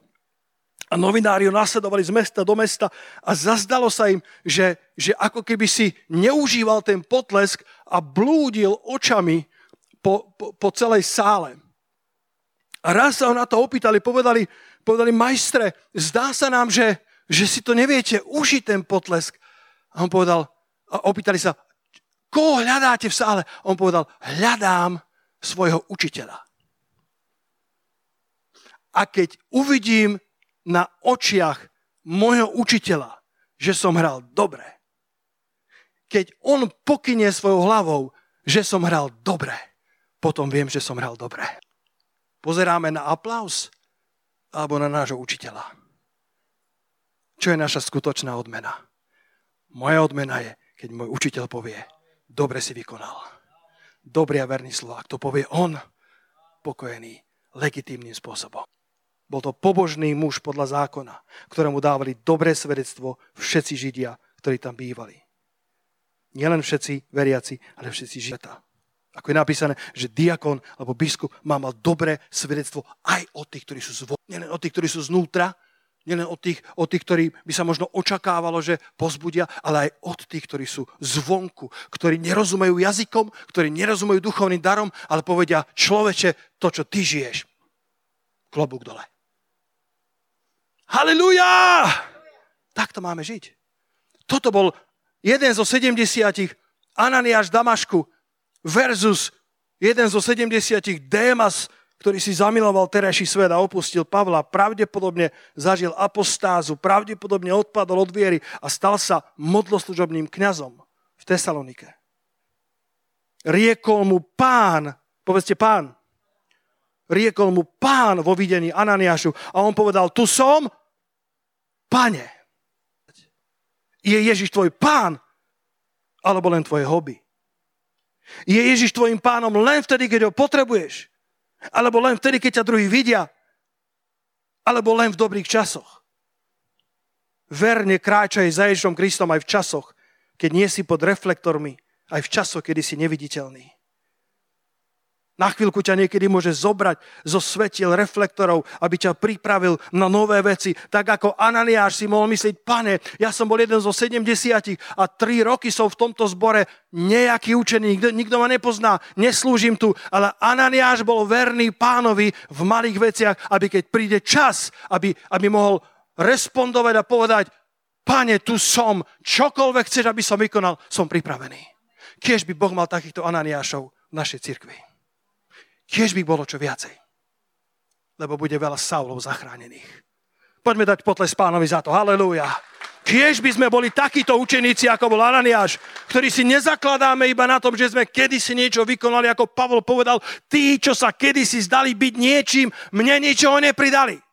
A novinári ho nasledovali z mesta do mesta a zazdalo sa im, že, že ako keby si neužíval ten potlesk a blúdil očami po, po, po celej sále. A raz sa ho na to opýtali, povedali, povedali, majstre, zdá sa nám, že, že si to neviete užiť ten potlesk. A on povedal, a opýtali sa, koho hľadáte v sále? A on povedal, hľadám svojho učiteľa. A keď uvidím na očiach môjho učiteľa, že som hral dobre. Keď on pokynie svojou hlavou, že som hral dobre, potom viem, že som hral dobre. Pozeráme na aplaus alebo na nášho učiteľa. Čo je naša skutočná odmena? Moja odmena je, keď môj učiteľ povie, dobre si vykonal. Dobrý a verný Slovák. To povie on, pokojený, legitímnym spôsobom. Bol to pobožný muž podľa zákona, ktorému dávali dobré svedectvo všetci Židia, ktorí tam bývali. Nielen všetci veriaci, ale všetci žita. Ako je napísané, že diakon alebo biskup má mal dobré svedectvo aj od tých, ktorí sú zvonka. Nielen od tých, ktorí sú znútra, nielen od tých, od tých, ktorí by sa možno očakávalo, že pozbudia, ale aj od tých, ktorí sú zvonku, ktorí nerozumejú jazykom, ktorí nerozumejú duchovným darom, ale povedia, človeče, to, čo ty žiješ, klobúk dole. Halelujá! Tak to máme žiť. Toto bol jeden zo 70 Ananiáš Damašku, versus jeden zo 70 Démas, ktorý si zamiloval terajší svet a opustil Pavla, pravdepodobne zažil apostázu, pravdepodobne odpadol od viery a stal sa modloslužobným kňazom v Tesalonike. Riekol mu pán, povedzte pán, riekol mu pán vo videní Ananiášu a on povedal, tu som, pane. Je Ježiš tvoj pán, alebo len tvoje hobby? Je Ježiš tvojim pánom len vtedy, keď ho potrebuješ? Alebo len vtedy, keď ťa druhý vidia? Alebo len v dobrých časoch? Verne kráčaj za Ježišom Kristom aj v časoch, keď nie si pod reflektormi, aj v časoch, kedy si neviditeľný. Na chvíľku ťa niekedy môže zobrať zo svetiel reflektorov, aby ťa pripravil na nové veci. Tak ako Ananiáš si mohol myslieť, pane, ja som bol jeden zo 70 a tri roky som v tomto zbore nejaký učený, nikto, nikto ma nepozná, neslúžim tu, ale Ananiáš bol verný pánovi v malých veciach, aby keď príde čas, aby, aby mohol respondovať a povedať, pane, tu som, čokoľvek chceš, aby som vykonal, som pripravený. Kiež by Boh mal takýchto Ananiášov v našej cirkvi. Tiež by bolo čo viacej. Lebo bude veľa Saulov zachránených. Poďme dať potles pánovi za to. Halelúja. Kiež by sme boli takíto učeníci, ako bol Ananiáš, ktorí si nezakladáme iba na tom, že sme kedysi niečo vykonali, ako Pavol povedal, tí, čo sa kedysi zdali byť niečím, mne ničoho nepridali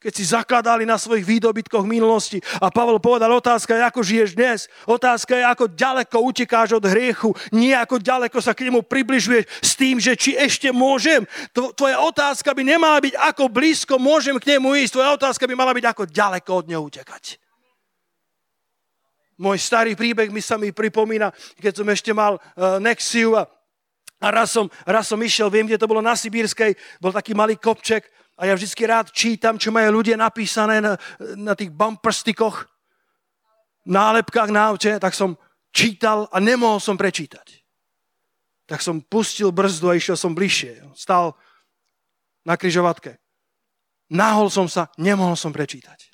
keď si zakladali na svojich výdobytkoch minulosti. A Pavel povedal, otázka je, ako žiješ dnes. Otázka je, ako ďaleko utekáš od hriechu. Nie ako ďaleko sa k nemu približuješ s tým, že či ešte môžem. Tvoja otázka by nemala byť, ako blízko môžem k nemu ísť. Tvoja otázka by mala byť, ako ďaleko od neho utekať. Môj starý príbeh mi sa mi pripomína, keď som ešte mal uh, Nexiu a, a raz, som, raz som išiel, viem, kde to bolo na Sibírskej, bol taký malý kopček a ja vždy rád čítam, čo majú ľudia napísané na, na tých bumperstikoch, nálepkách na aute, tak som čítal a nemohol som prečítať. Tak som pustil brzdu a išiel som bližšie. Stal na kryžovatke. Nahol som sa, nemohol som prečítať.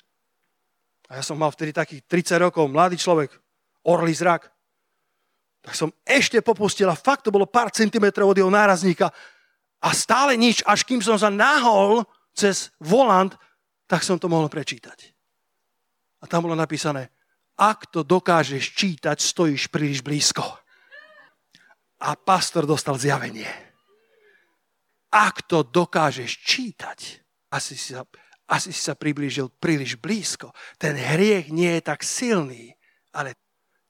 A ja som mal vtedy takých 30 rokov, mladý človek, orlý zrak. Tak som ešte popustil a fakt to bolo pár centimetrov od jeho nárazníka a stále nič, až kým som sa nahol cez volant, tak som to mohol prečítať. A tam bolo napísané, ak to dokážeš čítať, stojíš príliš blízko. A pastor dostal zjavenie. Ak to dokážeš čítať, asi si sa, asi si sa priblížil príliš blízko. Ten hriech nie je tak silný, ale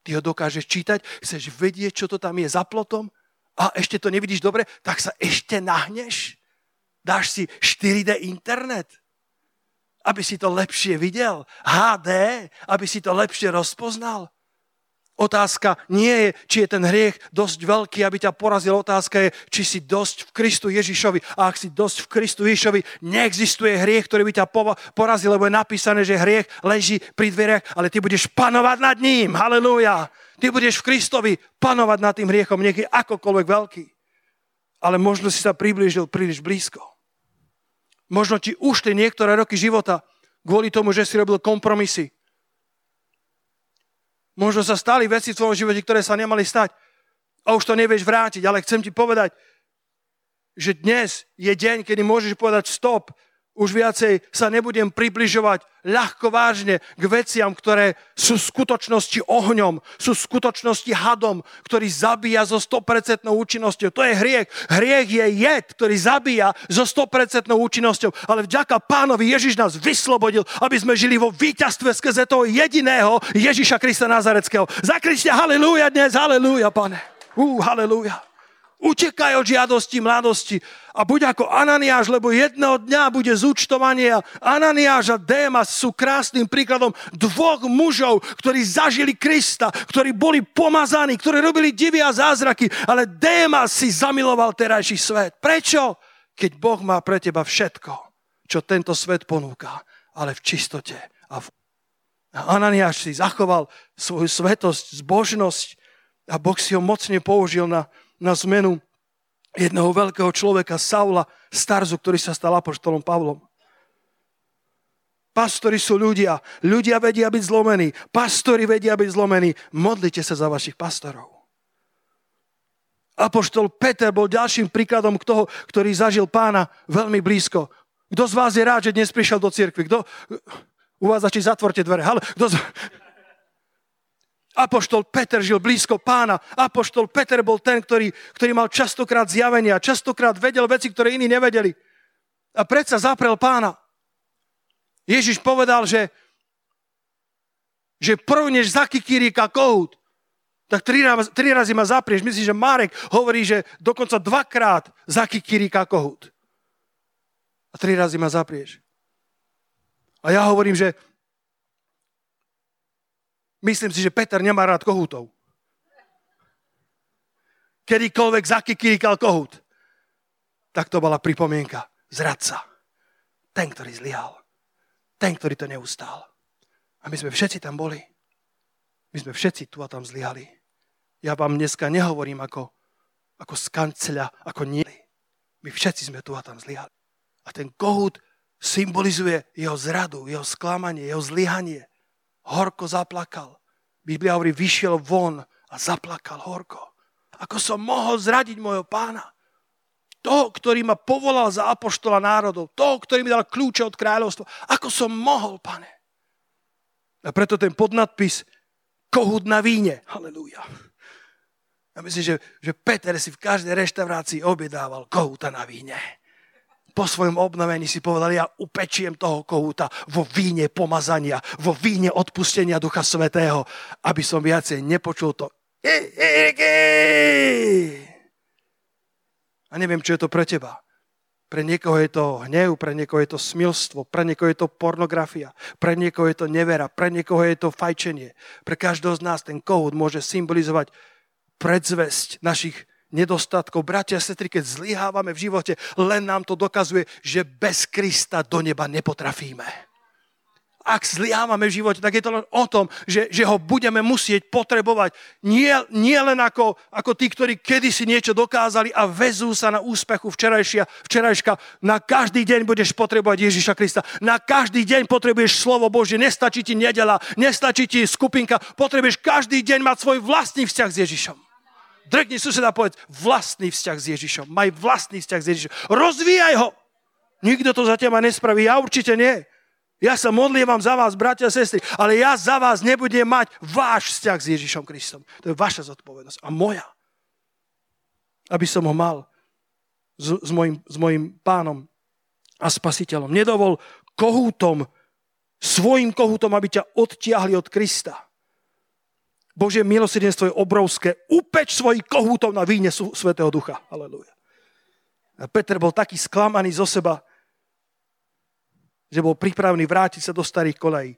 ty ho dokážeš čítať, chceš vedieť, čo to tam je za plotom a ešte to nevidíš dobre, tak sa ešte nahneš Dáš si 4D internet, aby si to lepšie videl. HD, aby si to lepšie rozpoznal. Otázka nie je, či je ten hriech dosť veľký, aby ťa porazil. Otázka je, či si dosť v Kristu Ježišovi. A ak si dosť v Kristu Ježišovi, neexistuje hriech, ktorý by ťa porazil, lebo je napísané, že hriech leží pri dverech, ale ty budeš panovať nad ním. Halelúja. Ty budeš v Kristovi panovať nad tým hriechom, nech je akokoľvek veľký. Ale možno si sa priblížil príliš blízko. Možno ti ušli niektoré roky života kvôli tomu, že si robil kompromisy. Možno sa stali veci v tvojom živote, ktoré sa nemali stať a už to nevieš vrátiť, ale chcem ti povedať, že dnes je deň, kedy môžeš povedať stop, už viacej sa nebudem približovať ľahko vážne k veciam, ktoré sú v skutočnosti ohňom, sú skutočnosti hadom, ktorý zabíja so 100% účinnosťou. To je hriech. Hriech je jed, ktorý zabíja so 100% účinnosťou. Ale vďaka pánovi Ježiš nás vyslobodil, aby sme žili vo víťazstve skrze toho jediného Ježiša Krista Nazareckého. Zakričte halleluja dnes, halleluja, pane. Ú, halleluja. Utekaj od žiadosti mladosti a buď ako Ananiáš, lebo jedného dňa bude zúčtovanie. Ananiáš a Démas sú krásnym príkladom dvoch mužov, ktorí zažili Krista, ktorí boli pomazaní, ktorí robili divy a zázraky, ale Démas si zamiloval terajší svet. Prečo? Keď Boh má pre teba všetko, čo tento svet ponúka, ale v čistote a v Ananiáš si zachoval svoju svetosť, zbožnosť a Boh si ho mocne použil na, na zmenu jedného veľkého človeka, Saula Starzu, ktorý sa stal apoštolom Pavlom. Pastori sú ľudia. Ľudia vedia byť zlomení. Pastori vedia byť zlomení. Modlite sa za vašich pastorov. Apoštol Peter bol ďalším príkladom k toho, ktorý zažil pána veľmi blízko. Kto z vás je rád, že dnes prišiel do cirkvi? Kto... U vás začí zatvorte dvere. Halo, kto z... Apoštol Peter žil blízko pána. Apoštol Peter bol ten, ktorý, ktorý mal častokrát zjavenia, častokrát vedel veci, ktoré iní nevedeli. A predsa zaprel pána. Ježiš povedal, že, že prv než zakikiríka kohút, tak tri, tri razy ma zaprieš. Myslím, že Marek hovorí, že dokonca dvakrát zakikiríka kohút. A tri razy ma zaprieš. A ja hovorím, že Myslím si, že Peter nemá rád kohútov. Kedykoľvek zakikirikal kohút, tak to bola pripomienka. Zradca. Ten, ktorý zlyhal. Ten, ktorý to neustál. A my sme všetci tam boli. My sme všetci tu a tam zlyhali. Ja vám dneska nehovorím ako, ako z kanceľa, ako nie. My všetci sme tu a tam zlyhali. A ten kohút symbolizuje jeho zradu, jeho sklamanie, jeho zlyhanie horko zaplakal. Biblia hovorí, vyšiel von a zaplakal horko. Ako som mohol zradiť môjho pána? Toho, ktorý ma povolal za apoštola národov. Toho, ktorý mi dal kľúče od kráľovstva. Ako som mohol, pane? A preto ten podnadpis kohút na víne. Halelúja. Ja myslím, že, že Peter si v každej reštaurácii objedával kohúta na víne po svojom obnovení si povedal, ja upečiem toho kohúta vo víne pomazania, vo víne odpustenia Ducha Svetého, aby som viacej nepočul to. A neviem, čo je to pre teba. Pre niekoho je to hnev, pre niekoho je to smilstvo, pre niekoho je to pornografia, pre niekoho je to nevera, pre niekoho je to fajčenie. Pre každého z nás ten kohút môže symbolizovať predzvesť našich nedostatkov. Bratia a sestry, keď zlyhávame v živote, len nám to dokazuje, že bez Krista do neba nepotrafíme ak zlyhávame v živote, tak je to len o tom, že, že ho budeme musieť potrebovať. Nie, nie len ako, ako tí, ktorí kedysi niečo dokázali a vezú sa na úspechu včerajšia, včerajška. Na každý deň budeš potrebovať Ježiša Krista. Na každý deň potrebuješ slovo Božie. Nestačí ti nedela, nestačí ti skupinka. Potrebuješ každý deň mať svoj vlastný vzťah s Ježišom. Drekni suseda a povedz, vlastný vzťah s Ježišom. Maj vlastný vzťah s Ježišom. Rozvíjaj ho. Nikto to za teba nespraví. Ja určite nie. Ja sa modlievam za vás, bratia a sestry, ale ja za vás nebudem mať váš vzťah s Ježišom Kristom. To je vaša zodpovednosť a moja. Aby som ho mal s, s, mojim, s mojim pánom a spasiteľom. Nedovol kohútom, svojim kohútom, aby ťa odtiahli od Krista. Božie milosrdenstvo je obrovské. Upeč svojich kohútov na víne Svetého Ducha. Aleluja. A Peter bol taký sklamaný zo seba, že bol pripravený vrátiť sa do starých kolejí.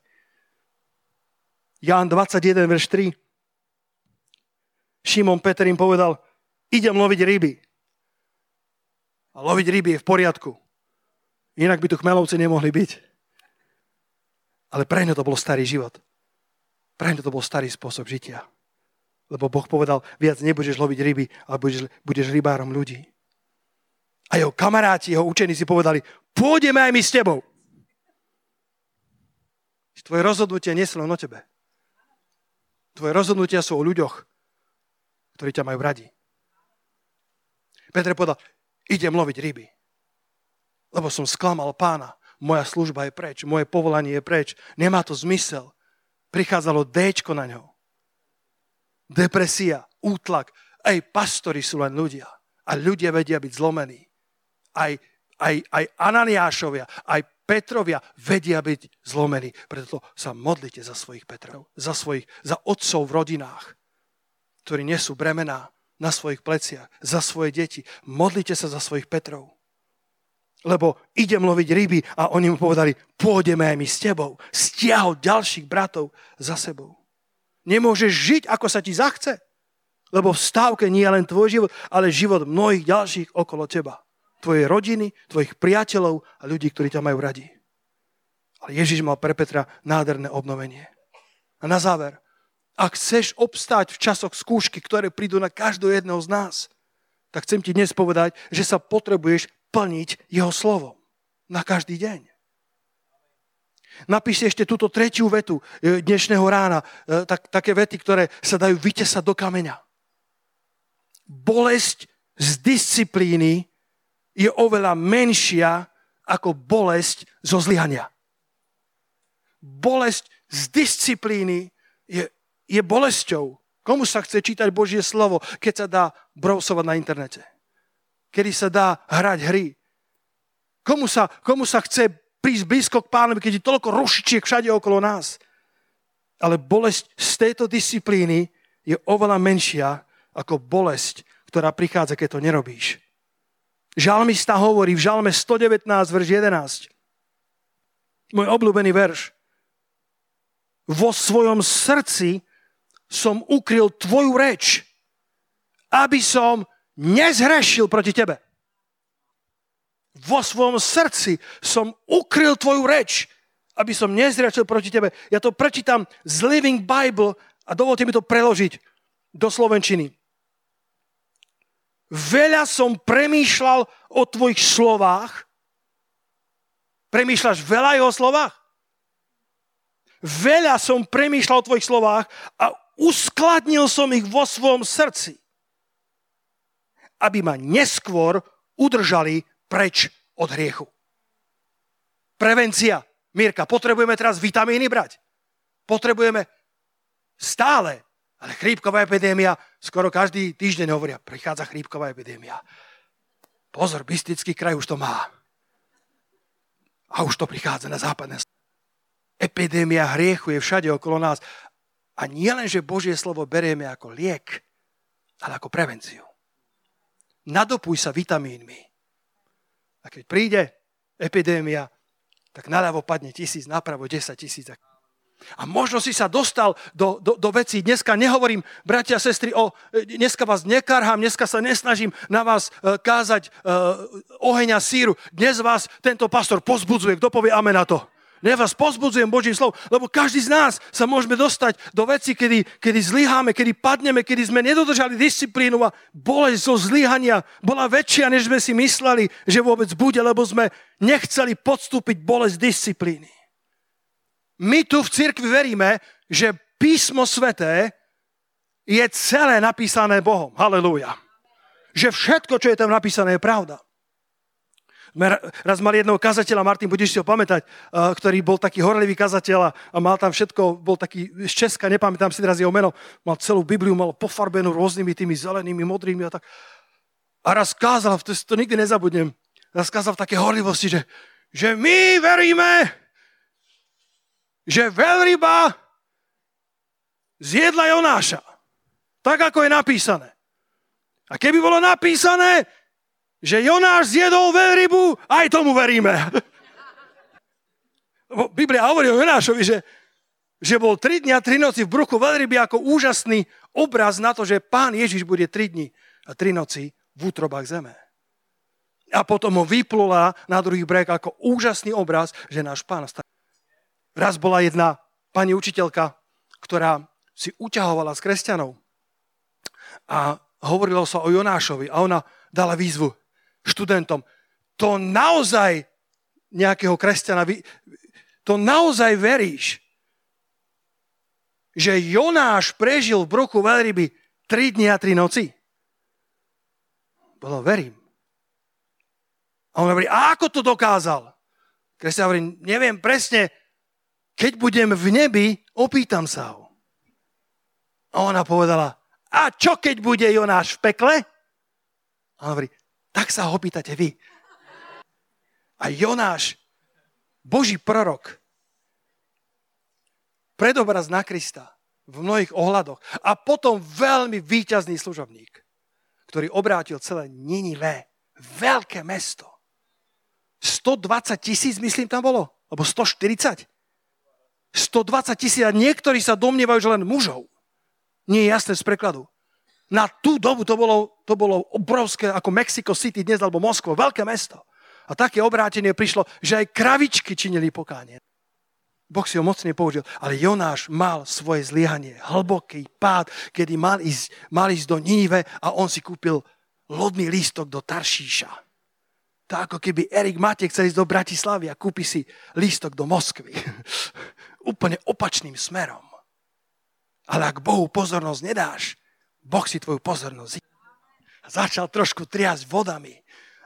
Ján 21, verš 3. Šimon Peter im povedal, idem loviť ryby. A loviť ryby je v poriadku. Inak by tu chmelovci nemohli byť. Ale pre to bol starý život. Pre to bol starý spôsob žitia. Lebo Boh povedal, viac nebudeš loviť ryby, ale budeš, budeš rybárom ľudí. A jeho kamaráti, jeho učeníci povedali, pôjdeme aj my s tebou. Tvoje rozhodnutia nie sú len o tebe. Tvoje rozhodnutia sú o ľuďoch, ktorí ťa majú radi. Peter povedal, idem loviť ryby, lebo som sklamal pána. Moja služba je preč, moje povolanie je preč. Nemá to zmysel prichádzalo D na ňo. Depresia, útlak. Aj pastori sú len ľudia. A ľudia vedia byť zlomení. Aj, aj, aj Ananiášovia, aj Petrovia vedia byť zlomení. Preto sa modlite za svojich Petrov, za, svojich, za otcov v rodinách, ktorí nesú bremená, na svojich pleciach za svoje deti. Modlite sa za svojich Petrov. Lebo idem loviť ryby a oni mu povedali, pôjdeme aj my s tebou. Stiahol ďalších bratov za sebou. Nemôžeš žiť, ako sa ti zachce. Lebo v stávke nie je len tvoj život, ale život mnohých ďalších okolo teba. Tvojej rodiny, tvojich priateľov a ľudí, ktorí ťa majú radi. Ale Ježiš mal pre Petra nádherné obnovenie. A na záver, ak chceš obstáť v časoch skúšky, ktoré prídu na každého jedného z nás, tak chcem ti dnes povedať, že sa potrebuješ plniť jeho slovo na každý deň. Napíšte ešte túto tretiu vetu e, dnešného rána, e, tak, také vety, ktoré sa dajú vytesať do kameňa. Bolesť z disciplíny je oveľa menšia ako bolesť zo zlyhania. Bolesť z disciplíny je je bolesťou. Komu sa chce čítať Božie slovo, keď sa dá brousovať na internete? Kedy sa dá hrať hry? Komu sa, komu sa chce prísť blízko k pánovi, keď je toľko rušičiek všade okolo nás? Ale bolesť z tejto disciplíny je oveľa menšia ako bolesť, ktorá prichádza, keď to nerobíš. Žalmista hovorí v Žalme 119, verš 11. Môj obľúbený verš. Vo svojom srdci som ukryl tvoju reč, aby som nezhrešil proti tebe. Vo svojom srdci som ukryl tvoju reč, aby som nezhrešil proti tebe. Ja to prečítam z Living Bible a dovolte mi to preložiť do Slovenčiny. Veľa som premýšľal o tvojich slovách. Premýšľaš veľa jeho slovách? Veľa som premýšľal o tvojich slovách a uskladnil som ich vo svojom srdci, aby ma neskôr udržali preč od hriechu. Prevencia. Mirka, potrebujeme teraz vitamíny brať. Potrebujeme stále. Ale chrípková epidémia, skoro každý týždeň hovoria, prichádza chrípková epidémia. Pozor, bystický kraj už to má. A už to prichádza na západné. Epidémia hriechu je všade okolo nás. A nie len, že Božie slovo berieme ako liek, ale ako prevenciu. Nadopuj sa vitamínmi. A keď príde epidémia, tak naľavo padne tisíc, napravo 10 tisíc. A možno si sa dostal do, do, do vecí. Dneska nehovorím, bratia a sestry, o, dneska vás nekarhám, dneska sa nesnažím na vás e, kázať e, oheňa síru. Dnes vás tento pastor pozbudzuje. Kto povie amen na to? Ja vás pozbudzujem Božím slovom, lebo každý z nás sa môžeme dostať do veci, kedy, kedy zlyháme, kedy padneme, kedy sme nedodržali disciplínu a bolesť zo zlyhania bola väčšia, než sme si mysleli, že vôbec bude, lebo sme nechceli podstúpiť bolesť disciplíny. My tu v cirkvi veríme, že písmo sveté je celé napísané Bohom. Halelúja. Že všetko, čo je tam napísané, je pravda. Raz mali jedného kazateľa, Martin, budeš si ho pamätať, uh, ktorý bol taký horlivý kazateľ a mal tam všetko, bol taký z Česka, nepamätám si teraz jeho meno, mal celú Bibliu, mal pofarbenú rôznymi tými zelenými, modrými a tak. A raz kázal, to, to nikdy nezabudnem, raz kázal v také horlivosti, že, že my veríme, že veľryba zjedla Jonáša. Tak, ako je napísané. A keby bolo napísané, že Jonáš zjedol veľrybu, aj tomu veríme. Biblia hovorí o Jonášovi, že, že bol 3 dňa, 3 noci v bruchu veľryby ako úžasný obraz na to, že pán Ježiš bude 3 dni a 3 noci v útrobách zeme. A potom ho vyplula na druhý breh ako úžasný obraz, že náš pán stane. Raz bola jedna pani učiteľka, ktorá si uťahovala s kresťanov a hovorilo sa o Jonášovi a ona dala výzvu študentom, to naozaj nejakého kresťana, to naozaj veríš, že Jonáš prežil v bruchu veľryby 3 dni a 3 noci? Bolo, verím. A on hovorí, a ako to dokázal? Kresťan hovorí, neviem presne, keď budem v nebi, opýtam sa ho. A ona povedala, a čo keď bude Jonáš v pekle? A on hovorí, tak sa ho pýtate vy. A Jonáš, Boží prorok, predobraz na Krista v mnohých ohľadoch a potom veľmi výťazný služobník. ktorý obrátil celé Ninive. Veľké mesto. 120 tisíc, myslím, tam bolo? Alebo 140? 120 tisíc a niektorí sa domnievajú, že len mužov. Nie je jasné z prekladu. Na tú dobu to bolo, to bolo obrovské, ako Mexico City dnes, alebo Moskva, veľké mesto. A také obrátenie prišlo, že aj kravičky činili pokánie. Boh si ho mocne použil. Ale Jonáš mal svoje zlyhanie, hlboký pád, kedy mal ísť, mal ísť do Níve a on si kúpil lodný lístok do Taršíša. To ako keby Erik Matek chcel ísť do Bratislavy a kúpi si lístok do Moskvy. Úplne opačným smerom. Ale ak Bohu pozornosť nedáš, Boh si tvoju pozornosť začal trošku triasť vodami.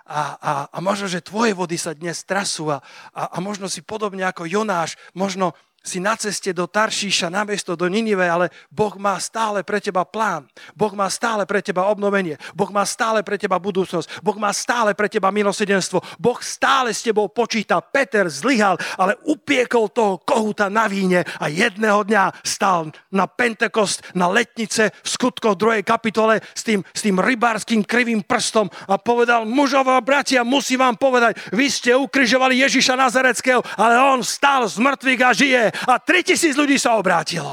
A, a, a možno, že tvoje vody sa dnes trasú a, a, a možno si podobne ako Jonáš, možno si na ceste do Taršíša, na mesto do Ninive, ale Boh má stále pre teba plán. Boh má stále pre teba obnovenie. Boh má stále pre teba budúcnosť. Boh má stále pre teba milosedenstvo. Boh stále s tebou počíta. Peter zlyhal, ale upiekol toho kohúta na víne a jedného dňa stal na Pentekost, na letnice v skutkoch 2. kapitole s tým, s tým rybárským krivým prstom a povedal, mužová bratia, musím vám povedať, vy ste ukrižovali Ježiša Nazareckého, ale on stal z mŕtvych a žije a 3000 ľudí sa obrátilo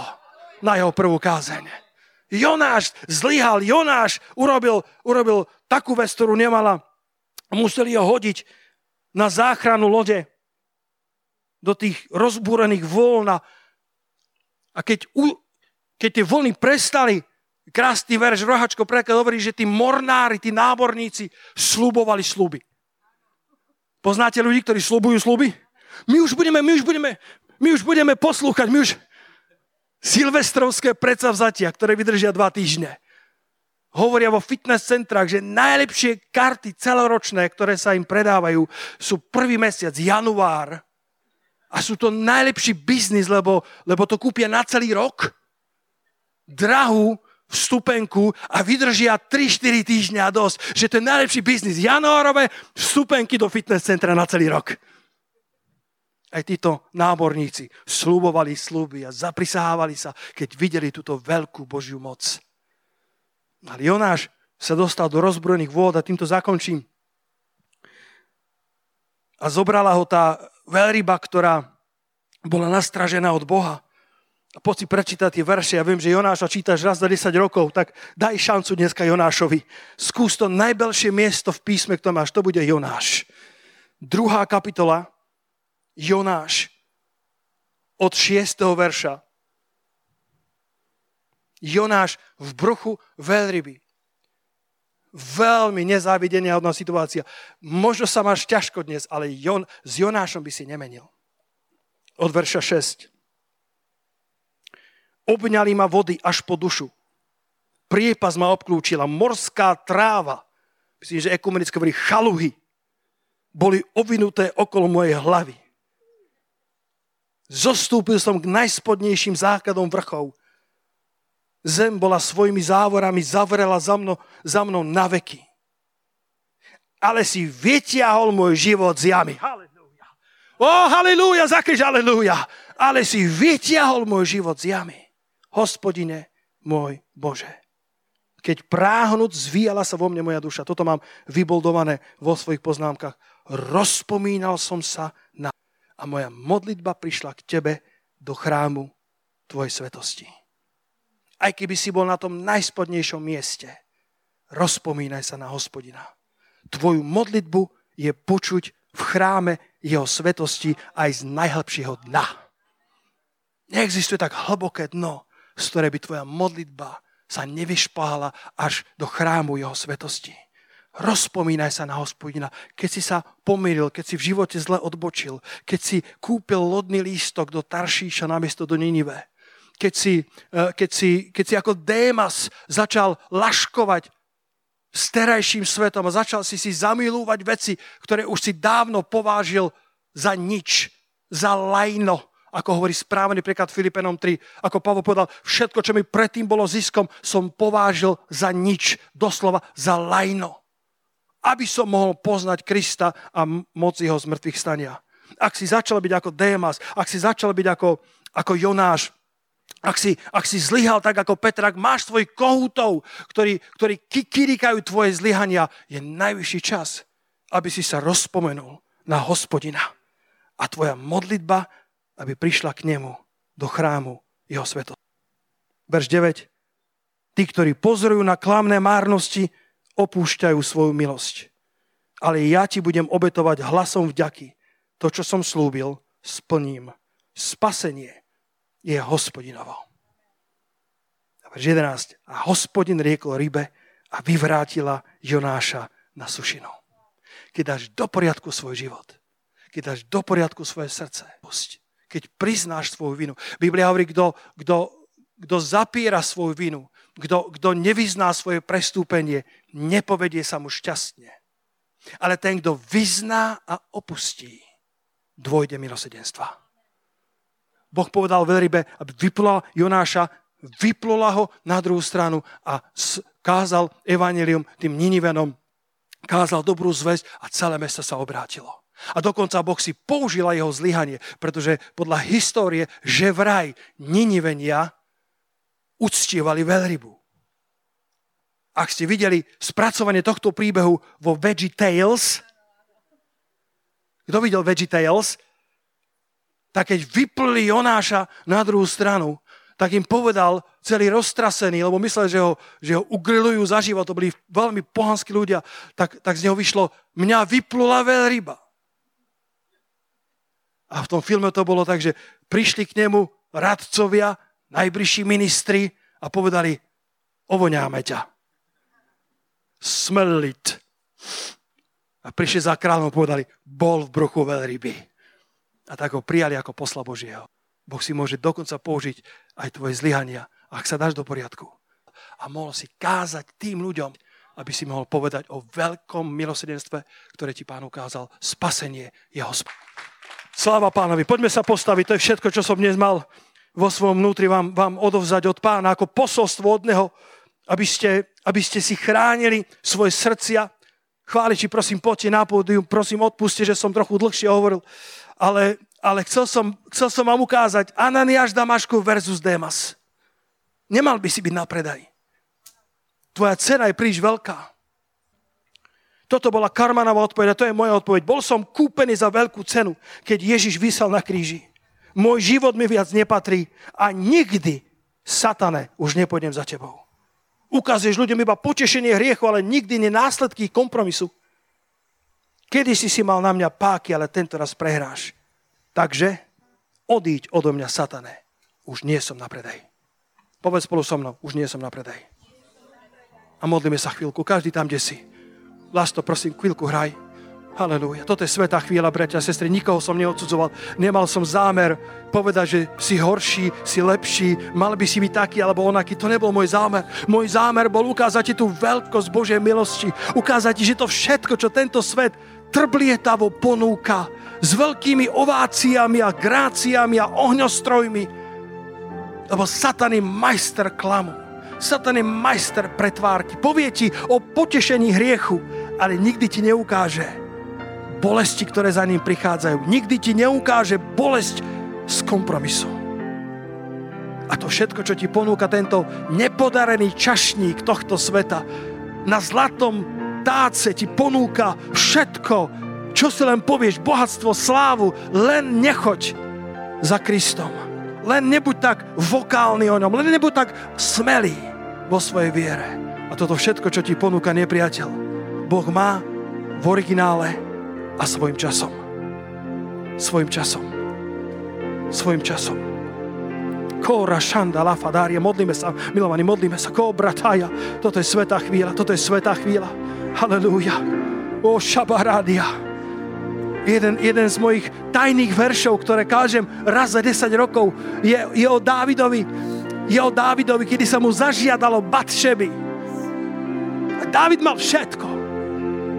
na jeho prvú kázeň. Jonáš zlyhal, Jonáš urobil, urobil takú vec, ktorú nemala. Museli ho hodiť na záchranu lode do tých rozbúrených vln a keď, u, keď tie vlny prestali, krásny verš, rohačko preklad hovorí, že tí mornári, tí náborníci slubovali sluby. Poznáte ľudí, ktorí slubujú sluby? My už budeme, my už budeme, my už budeme poslúchať, my už silvestrovské predsavzatia, ktoré vydržia dva týždne. Hovoria vo fitness centrách, že najlepšie karty celoročné, ktoré sa im predávajú, sú prvý mesiac, január. A sú to najlepší biznis, lebo, lebo to kúpia na celý rok. Drahú vstupenku a vydržia 3-4 týždňa dosť, že to je najlepší biznis. Januárové vstupenky do fitness centra na celý rok aj títo náborníci slúbovali sluby a zaprisahávali sa, keď videli túto veľkú Božiu moc. Ale Jonáš sa dostal do rozbrojených vôd a týmto zakončím. A zobrala ho tá veľryba, ktorá bola nastražená od Boha. A poď si prečítať tie verše. Ja viem, že Jonáša čítaš raz za 10 rokov, tak daj šancu dneska Jonášovi. Skús to najbelšie miesto v písme, ktoré máš, to bude Jonáš. Druhá kapitola, Jonáš od 6. verša. Jonáš v bruchu veľryby. Veľmi nezávidenia hodná situácia. Možno sa máš ťažko dnes, ale Jon, s Jonášom by si nemenil. Od verša 6. Obňali ma vody až po dušu. Priepas ma obklúčila. Morská tráva. Myslím, že ekumenické hovorí chaluhy. Boli ovinuté okolo mojej hlavy. Zostúpil som k najspodnejším základom vrchov. Zem bola svojimi závorami zavrela za mnou, za mnou na veky. Ale si vytiahol môj život z jamy. Halelúja. O, halelúja, zakriž halelúja. Ale si vytiahol môj život z jamy. Hospodine, môj Bože. Keď práhnúc zvíjala sa vo mne moja duša. Toto mám vyboldované vo svojich poznámkach. Rozpomínal som sa na a moja modlitba prišla k tebe do chrámu tvojej svetosti. Aj keby si bol na tom najspodnejšom mieste, rozpomínaj sa na hospodina. Tvoju modlitbu je počuť v chráme jeho svetosti aj z najhlbšieho dna. Neexistuje tak hlboké dno, z ktoré by tvoja modlitba sa nevyšpála až do chrámu jeho svetosti. Rozpomínaj sa na hospodina. Keď si sa pomýlil, keď si v živote zle odbočil, keď si kúpil lodný lístok do Taršíša namiesto do Ninive, keď si, eh, keď si, keď si ako Démas začal laškovať s terajším svetom a začal si si zamilúvať veci, ktoré už si dávno povážil za nič, za lajno, ako hovorí správny príklad Filipenom 3, ako Pavel povedal, všetko, čo mi predtým bolo ziskom, som povážil za nič, doslova za lajno aby som mohol poznať Krista a moc jeho zmrtvých stania. Ak si začal byť ako Démas, ak si začal byť ako, ako Jonáš, ak si, ak si zlyhal tak ako Petr, ak máš svoj kohútov, ktorí, ktorí kikirikajú tvoje zlyhania, je najvyšší čas, aby si sa rozpomenul na hospodina. A tvoja modlitba, aby prišla k nemu do chrámu jeho sveto. Verš 9. Tí, ktorí pozorujú na klamné márnosti, opúšťajú svoju milosť. Ale ja ti budem obetovať hlasom vďaky. To, čo som slúbil, splním. Spasenie je hospodinovo. Verš 11. A hospodin riekol rybe a vyvrátila Jonáša na sušinu. Keď dáš do poriadku svoj život, keď dáš do poriadku svoje srdce, keď priznáš svoju vinu. Biblia hovorí, kto, kto, kto zapiera svoju vinu, kto, kto nevyzná svoje prestúpenie, nepovedie sa mu šťastne. Ale ten, kto vyzná a opustí, dvojde milosedenstva. Boh povedal veľrybe, aby vyplula Jonáša, vyplula ho na druhú stranu a kázal evanelium tým Ninivenom, kázal dobrú zväzť a celé mesto sa obrátilo. A dokonca Boh si použila jeho zlyhanie, pretože podľa histórie, že vraj Ninivenia uctievali veľrybu. Ak ste videli spracovanie tohto príbehu vo Veggie Tales, kto videl Veggie Tales? tak keď vyplili Jonáša na druhú stranu, tak im povedal celý roztrasený, lebo myslel, že ho, že ho ugrilujú za život, to boli veľmi pohanskí ľudia, tak, tak z neho vyšlo, mňa vyplula veľryba. A v tom filme to bolo tak, že prišli k nemu radcovia, najbližší ministri a povedali, ovoňáme ťa. It. A prišli za kráľom a povedali, bol v bruchu veľryby a tak ho prijali ako posla Božieho. Boh si môže dokonca použiť aj tvoje zlyhania, ak sa dáš do poriadku. A mohol si kázať tým ľuďom, aby si mohol povedať o veľkom milosedenstve, ktoré ti pán ukázal. Spasenie je hospod. Sláva pánovi. Poďme sa postaviť. To je všetko, čo som dnes mal vo svojom vnútri vám, vám odovzať od pána ako posolstvo od neho, aby ste, aby ste si chránili svoje srdcia. Chváliči, prosím, poďte na pódium, prosím, odpuste, že som trochu dlhšie hovoril ale, ale chcel, som, chcel som vám ukázať Ananiáš Damašku versus Démas. Nemal by si byť na predaj. Tvoja cena je príliš veľká. Toto bola Karmanová odpoveď a to je moja odpoveď. Bol som kúpený za veľkú cenu, keď Ježiš vysel na kríži. Môj život mi viac nepatrí a nikdy, satane, už nepôjdem za tebou. Ukazuješ ľuďom iba potešenie hriechu, ale nikdy nie následky kompromisu. Kedy si si mal na mňa páky, ale tento raz prehráš. Takže odíď odo mňa, satané. Už nie som na predaj. Povedz spolu so mnou, už nie som na predaj. A modlíme sa chvíľku, každý tam, kde si. Vlasto, prosím, chvíľku hraj. Halelúja. Toto je svetá chvíľa, bratia a sestry. Nikoho som neodsudzoval. Nemal som zámer povedať, že si horší, si lepší, mal by si byť taký alebo onaký. To nebol môj zámer. Môj zámer bol ukázať ti tú veľkosť Božej milosti. Ukázať ti, že to všetko, čo tento svet trblietavo ponúka s veľkými ováciami a gráciami a ohňostrojmi. Lebo Satan je majster klamu. Satan je majster pretvárky. Povie ti o potešení hriechu, ale nikdy ti neukáže, bolesti, ktoré za ním prichádzajú. Nikdy ti neukáže bolesť z kompromisu. A to všetko, čo ti ponúka tento nepodarený čašník tohto sveta, na zlatom táce ti ponúka všetko, čo si len povieš, bohatstvo, slávu, len nechoď za Kristom. Len nebuď tak vokálny o ňom, len nebuď tak smelý vo svojej viere. A toto všetko, čo ti ponúka nepriateľ, Boh má v originále a svojim časom. Svojim časom. Svojim časom. Kóra, šanda, lafa, dária, modlíme sa, milovaní, modlíme sa, kobra, taja. Toto je svetá chvíľa, toto je svetá chvíľa. Halelúja. O, šabarádia. Jeden, jeden z mojich tajných veršov, ktoré kážem raz za 10 rokov, je, je o Dávidovi. Je o Dávidovi, kedy sa mu zažiadalo Batšeby. Dávid mal všetko.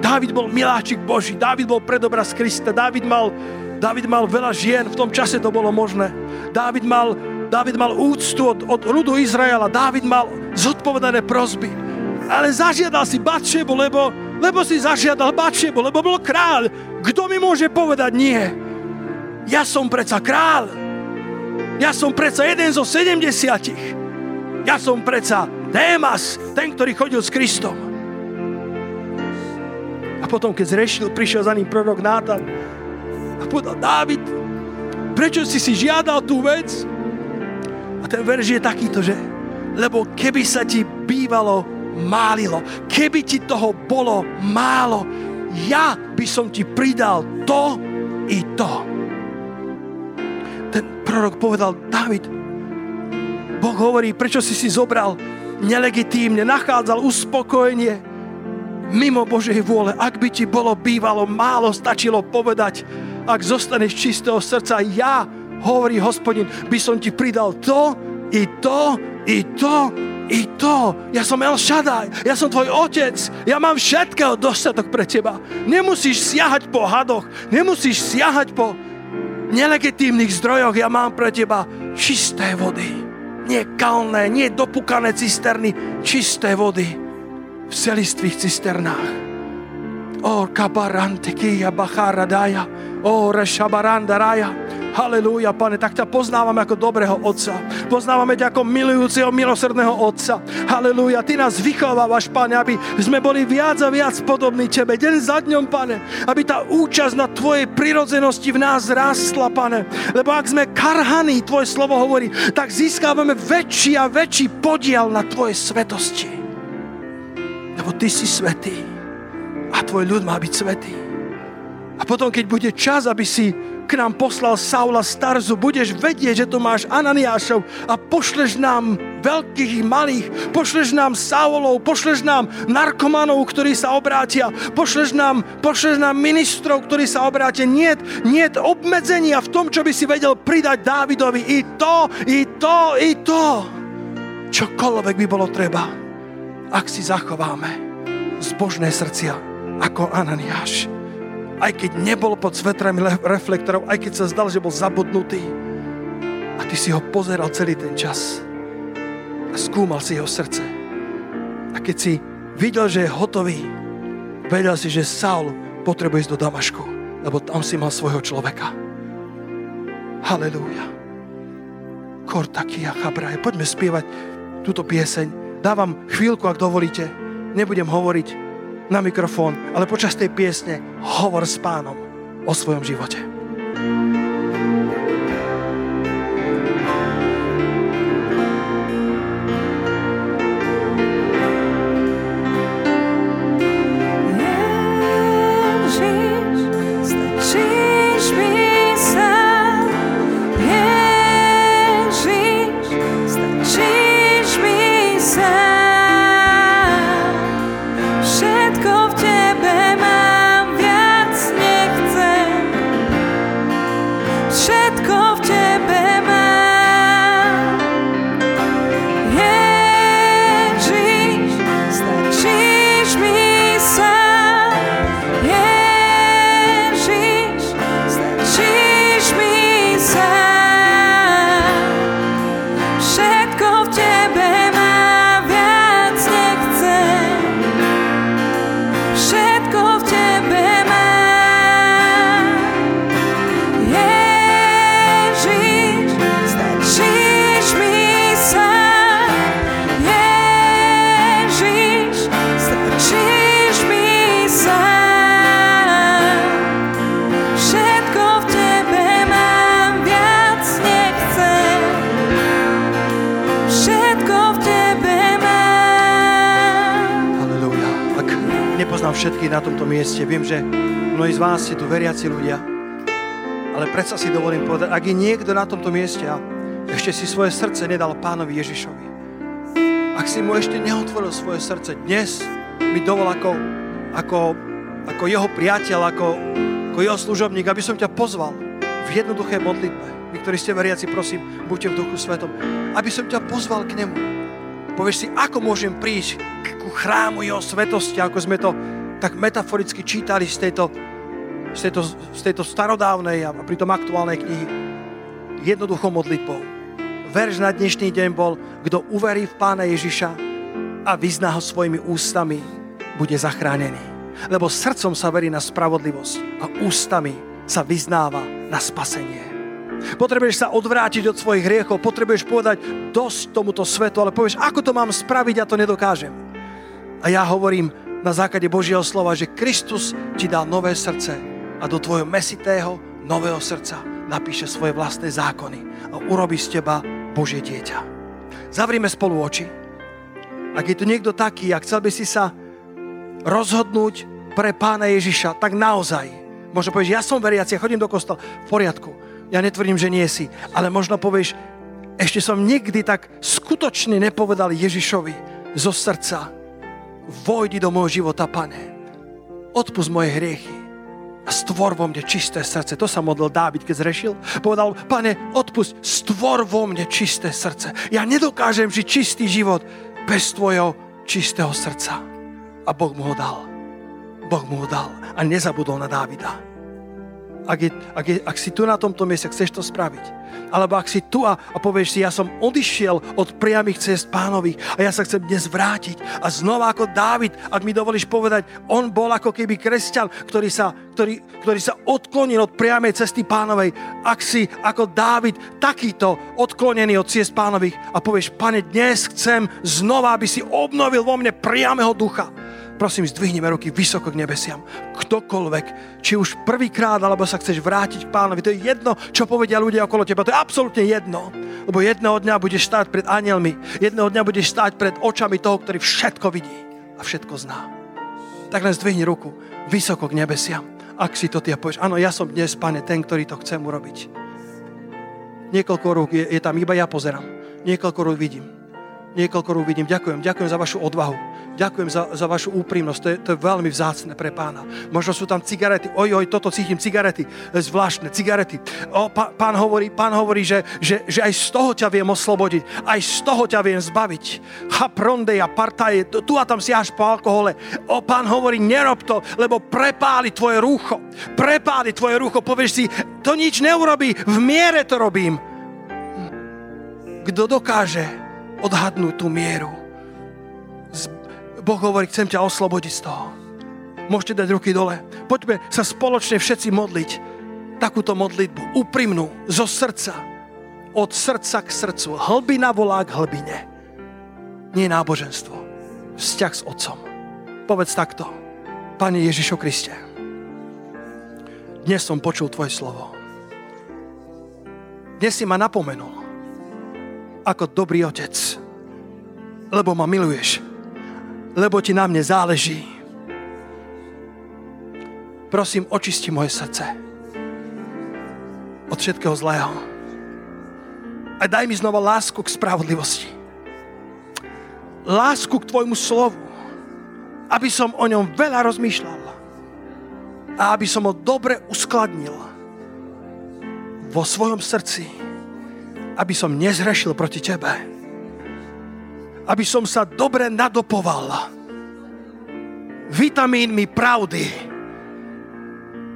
Dávid bol miláčik Boží, Dávid bol predobraz Krista, Dávid mal, Dávid mal veľa žien, v tom čase to bolo možné. Dávid mal, Dávid mal úctu od, od ľudu Izraela, Dávid mal zodpovedané prozby. Ale zažiadal si Batšebu, lebo, lebo si zažiadal Batšebu, lebo bol kráľ. Kto mi môže povedať nie? Ja som predsa kráľ. Ja som predsa jeden zo 70. Ja som predsa Démas, ten, ktorý chodil s Kristom. Potom, keď zrešil, prišiel za ním prorok Nátan a povedal, Dávid, prečo si si žiadal tú vec? A ten verž je takýto, že lebo keby sa ti bývalo málilo, keby ti toho bolo málo, ja by som ti pridal to i to. Ten prorok povedal, David, Boh hovorí, prečo si si zobral nelegitímne, nachádzal uspokojenie mimo Božej vôle. Ak by ti bolo bývalo málo, stačilo povedať, ak zostaneš čistého srdca, ja, hovorí hospodin, by som ti pridal to, i to, i to, i to. Ja som El Shaddai, ja som tvoj otec, ja mám všetkého dostatok pre teba. Nemusíš siahať po hadoch, nemusíš siahať po nelegitímnych zdrojoch, ja mám pre teba čisté vody. Nie kalné, nie dopukané cisterny, čisté vody v celistvých cisternách. O kabarante kia bachara daja, o rešabaranda raja. Halelúja, pane, tak ťa poznávame ako dobrého Otca. Poznávame ťa ako milujúceho, milosrdného Otca. Halelúja, Ty nás vychovávaš, pane, aby sme boli viac a viac podobní Tebe. Deň za dňom, pane, aby tá účasť na Tvojej prirodzenosti v nás rástla, pane. Lebo ak sme karhaní, Tvoje slovo hovorí, tak získávame väčší a väčší podiel na Tvojej svetosti. Lebo Ty si svetý a Tvoj ľud má byť svetý. A potom, keď bude čas, aby si k nám poslal Saula Starzu, budeš vedieť, že tu máš Ananiášov a pošleš nám veľkých malých, pošleš nám Saulov, pošleš nám narkomanov, ktorí sa obrátia, pošleš nám, pošleš nám ministrov, ktorí sa obrátia. Nie, nie obmedzenia v tom, čo by si vedel pridať Dávidovi. I to, i to, i to. Čokoľvek by bolo treba, ak si zachováme zbožné srdcia ako Ananiáš aj keď nebol pod svetrami reflektorov, aj keď sa zdal, že bol zabudnutý. A ty si ho pozeral celý ten čas a skúmal si jeho srdce. A keď si videl, že je hotový, vedel si, že Saul potrebuje ísť do Damašku, lebo tam si mal svojho človeka. Halelúja. Kortakia chabraje. Poďme spievať túto pieseň. Dávam chvíľku, ak dovolíte. Nebudem hovoriť na mikrofón, ale počas tej piesne hovor s pánom o svojom živote. všetkých ak je niekto na tomto mieste a ešte si svoje srdce nedal pánovi Ježišovi, ak si mu ešte neotvoril svoje srdce, dnes mi dovol ako, ako, ako jeho priateľ, ako, ako jeho služobník, aby som ťa pozval v jednoduché modlitbe. Vy, ktorí ste veriaci, prosím, buďte v duchu svetom. Aby som ťa pozval k nemu. Povieš si, ako môžem prísť ku chrámu jeho svetosti, ako sme to tak metaforicky čítali z tejto, z tejto, z tejto starodávnej a pritom aktuálnej knihy jednoduchou modlitbou. Verš na dnešný deň bol, kto uverí v Pána Ježiša a vyzná ho svojimi ústami, bude zachránený. Lebo srdcom sa verí na spravodlivosť a ústami sa vyznáva na spasenie. Potrebuješ sa odvrátiť od svojich hriechov, potrebuješ povedať dosť tomuto svetu, ale povieš, ako to mám spraviť, ja to nedokážem. A ja hovorím na základe Božieho slova, že Kristus ti dal nové srdce a do tvojho mesitého nového srdca napíše svoje vlastné zákony a urobí z teba Božie dieťa. Zavrime spolu oči. Ak je tu niekto taký a chcel by si sa rozhodnúť pre pána Ježiša, tak naozaj. Možno povieš, ja som veriaci, ja chodím do kostola. V poriadku. Ja netvrdím, že nie si. Ale možno povieš, ešte som nikdy tak skutočne nepovedal Ježišovi zo srdca. Vojdi do môjho života, pane. Odpust moje hriechy a stvor vo mne čisté srdce. To sa modlil Dávid, keď zrešil. Povedal, pane, odpust, stvor vo mne čisté srdce. Ja nedokážem žiť čistý život bez tvojho čistého srdca. A Boh mu ho dal. Boh mu ho dal a nezabudol na Dávida ak, je, ak, je, ak si tu na tomto mieste, chceš to spraviť. Alebo ak si tu a, a povieš si, ja som odišiel od priamých cest pánových a ja sa chcem dnes vrátiť. A znova ako Dávid, ak mi dovolíš povedať, on bol ako keby kresťan, ktorý sa, ktorý, ktorý sa odklonil od priamej cesty pánovej. Ak si ako Dávid takýto odklonený od ciest pánových a povieš, pane, dnes chcem znova, aby si obnovil vo mne priamého ducha prosím, zdvihneme ruky vysoko k nebesiam. Ktokoľvek, či už prvýkrát, alebo sa chceš vrátiť k pánovi, to je jedno, čo povedia ľudia okolo teba. To je absolútne jedno. Lebo jedného dňa budeš stáť pred anielmi. Jedného dňa budeš stáť pred očami toho, ktorý všetko vidí a všetko zná. Tak len zdvihni ruku vysoko k nebesiam. Ak si to ty a povieš, áno, ja som dnes, pane, ten, ktorý to chcem urobiť. Niekoľko rúk je, je tam, iba ja pozerám. Niekoľko rúk vidím. Niekoľko rúk vidím. Ďakujem, ďakujem za vašu odvahu. Ďakujem za, za vašu úprimnosť, to je, to je veľmi vzácne pre pána. Možno sú tam cigarety, oj, toto cítim, cigarety, zvláštne, cigarety. O, pán, pán hovorí, pán hovorí že, že, že aj z toho ťa viem oslobodiť, aj z toho ťa viem zbaviť. Ha, a partaje, tu a tam siahaš po alkohole. O, pán hovorí, nerob to, lebo prepáli tvoje rúcho. Prepáli tvoje rúcho, povieš si, to nič neurobí, v miere to robím. Kto dokáže odhadnúť tú mieru? Boh hovorí, chcem ťa oslobodiť z toho. Môžete dať ruky dole. Poďme sa spoločne všetci modliť takúto modlitbu, úprimnú, zo srdca. Od srdca k srdcu. Hlbina volá k hlbine. Nie náboženstvo. Vzťah s Otcom. Povedz takto. Pane Ježišo Kriste, dnes som počul Tvoje slovo. Dnes si ma napomenul ako dobrý otec, lebo ma miluješ lebo ti na mne záleží. Prosím, očisti moje srdce od všetkého zlého. A daj mi znova lásku k spravodlivosti. Lásku k tvojmu slovu, aby som o ňom veľa rozmýšľal a aby som ho dobre uskladnil vo svojom srdci, aby som nezhrešil proti tebe aby som sa dobre nadopoval vitamínmi pravdy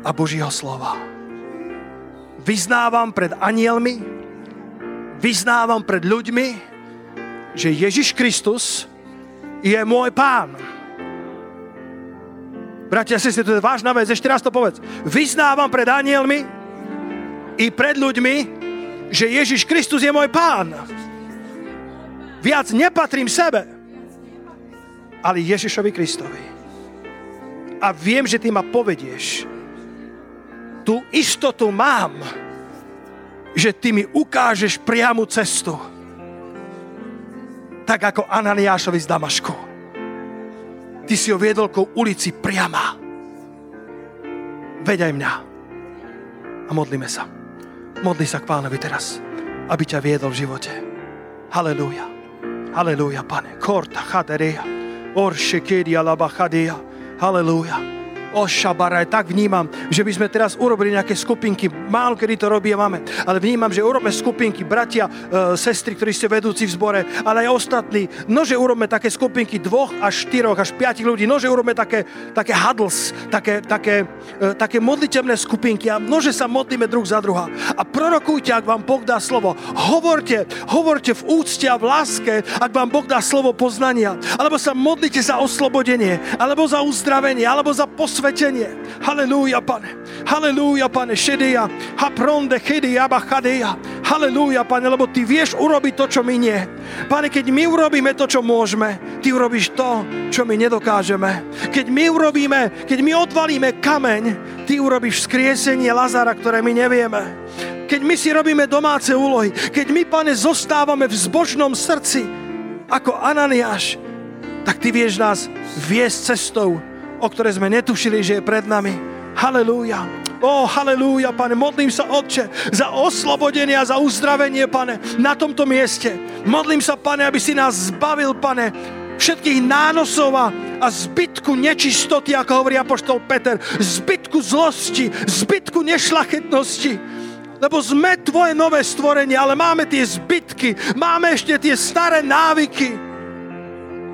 a Božího slova. Vyznávam pred anielmi, vyznávam pred ľuďmi, že Ježiš Kristus je môj pán. Bratia, sestry, to je vážna vec, ešte raz to povedz. Vyznávam pred anielmi i pred ľuďmi, že Ježiš Kristus je môj pán. Viac nepatrím sebe, ale Ježišovi Kristovi. A viem, že ty ma povedieš. Tú istotu mám, že ty mi ukážeš priamu cestu. Tak ako Ananiášovi z Damašku. Ty si ho viedol kou ulici priama. Veď mňa. A modlíme sa. Modli sa k pánovi teraz, aby ťa viedol v živote. Halelúja. Hallelujah, Pane. Korta haderea. Or shekeria labahadea. Hallelujah. O šabaraj, tak vnímam, že by sme teraz urobili nejaké skupinky, málo kedy to robíme, máme, ale vnímam, že urobíme skupinky, bratia, e, sestry, ktorí ste vedúci v zbore, ale aj ostatní, nože urobíme také skupinky dvoch až štyroch, až piatich ľudí, nože urobíme také, také huddles, také, také, e, také modlitevné skupinky a nože sa modlíme druh za druha. A prorokujte, ak vám Boh dá slovo. Hovorte, hovorte v úcte a v láske, ak vám Boh dá slovo poznania. Alebo sa modlite za oslobodenie, alebo za uzdravenie, alebo za posvetenie posvetenie. Halelúja, pane. Halelúja, pane, šedia. Hapronde, chedia, bachadia. Halelúja, pane, lebo ty vieš urobiť to, čo my nie. Pane, keď my urobíme to, čo môžeme, ty urobíš to, čo my nedokážeme. Keď my urobíme, keď my odvalíme kameň, ty urobíš skriesenie Lazara, ktoré my nevieme. Keď my si robíme domáce úlohy, keď my, pane, zostávame v zbožnom srdci, ako Ananiáš, tak ty vieš nás viesť cestou, o ktorej sme netušili, že je pred nami. Halelúja. Ó, oh, halelúja, pane, modlím sa, Otče, za oslobodenie a za uzdravenie, pane, na tomto mieste. Modlím sa, pane, aby si nás zbavil, pane, všetkých nánosov a, a zbytku nečistoty, ako hovorí apoštol Peter, zbytku zlosti, zbytku nešlachetnosti. Lebo sme tvoje nové stvorenie, ale máme tie zbytky, máme ešte tie staré návyky.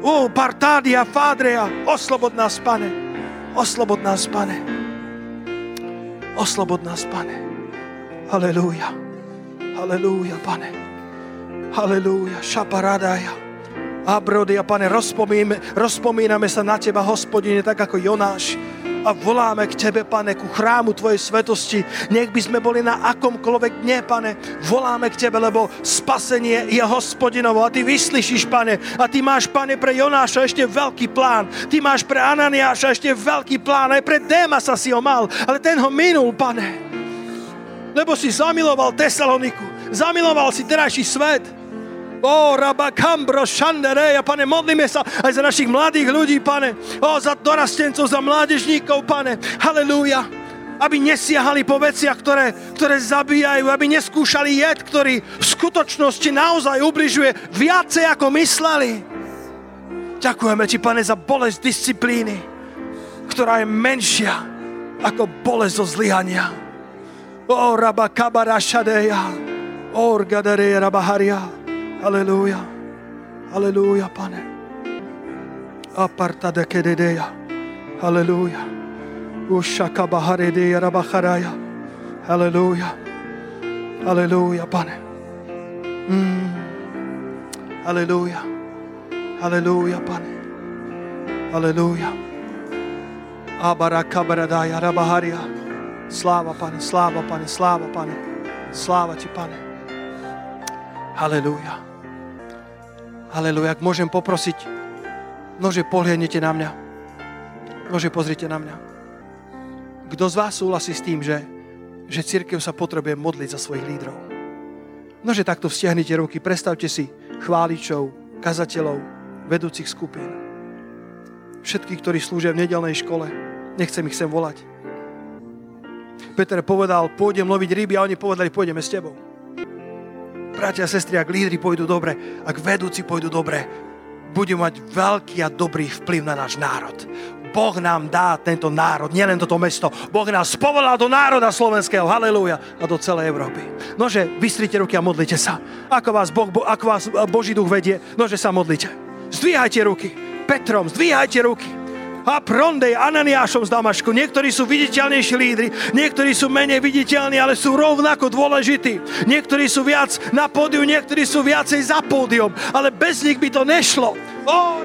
O, partádia, fádrea, oslobod nás, pane. Oslobod nás, pane. Oslobod nás, pane. Halelúja. Halelúja, pane. Halelúja. Šaparádaja. Abrodia, pane, rozpomíname, rozpomíname sa na Teba, hospodine, tak ako Jonáš a voláme k Tebe, Pane, ku chrámu Tvojej svetosti. Nech by sme boli na akomkoľvek dne, Pane. Voláme k Tebe, lebo spasenie je hospodinovo a Ty vyslyšíš, Pane. A Ty máš, Pane, pre Jonáša ešte veľký plán. Ty máš pre Ananiáša ešte veľký plán. Aj pre Démasa si ho mal, ale ten ho minul, Pane. Lebo si zamiloval Tesaloniku. Zamiloval si terajší svet O, raba kambro, šandereja, pane, modlíme sa aj za našich mladých ľudí, pane. O, za dorastencov, za mládežníkov, pane. Halelúja. Aby nesiahali po veciach, ktoré, ktoré zabíjajú, aby neskúšali jed, ktorý v skutočnosti naozaj ubližuje viacej, ako mysleli. Ďakujeme ti, pane, za bolesť disciplíny, ktorá je menšia ako bolesť zo zlyhania. O, raba kabara šadeja. Orgadareja rabaharia. Halleluja. Halleluja, pane. Aparta de kededeja. Halleluja. Ushaka baharedeja rabacharaya. Halleluja. Halleluja, pane. Mm. Halleluja. Halleluja, pane. Halleluja. Abarakabaradaya rabaharia. Sláva, pane, sláva, pane, sláva, pane. Sláva ti, pane. Halleluja. Haleluja, ak môžem poprosiť, nože pohľadnite na mňa. Nože pozrite na mňa. Kto z vás súhlasí s tým, že, že církev sa potrebuje modliť za svojich lídrov? Nože takto vzťahnite ruky, predstavte si chváličov, kazateľov, vedúcich skupín. Všetkých, ktorí slúžia v nedelnej škole. Nechcem ich sem volať. Peter povedal, pôjdem loviť ryby a oni povedali, pôjdeme s tebou bratia a sestry, ak lídry pôjdu dobre, ak vedúci pôjdu dobre, budeme mať veľký a dobrý vplyv na náš národ. Boh nám dá tento národ, nielen toto mesto. Boh nás povolal do národa slovenského, halleluja, a do celej Európy. Nože, vystrite ruky a modlite sa. Ako vás, boh, ako vás Boží duch vedie, nože sa modlite. Zdvíhajte ruky. Petrom, zdvíhajte ruky a Prondej, Ananiášom z Damašku. Niektorí sú viditeľnejší lídry, niektorí sú menej viditeľní, ale sú rovnako dôležití. Niektorí sú viac na pódiu, niektorí sú viacej za pódium, ale bez nich by to nešlo. Oh,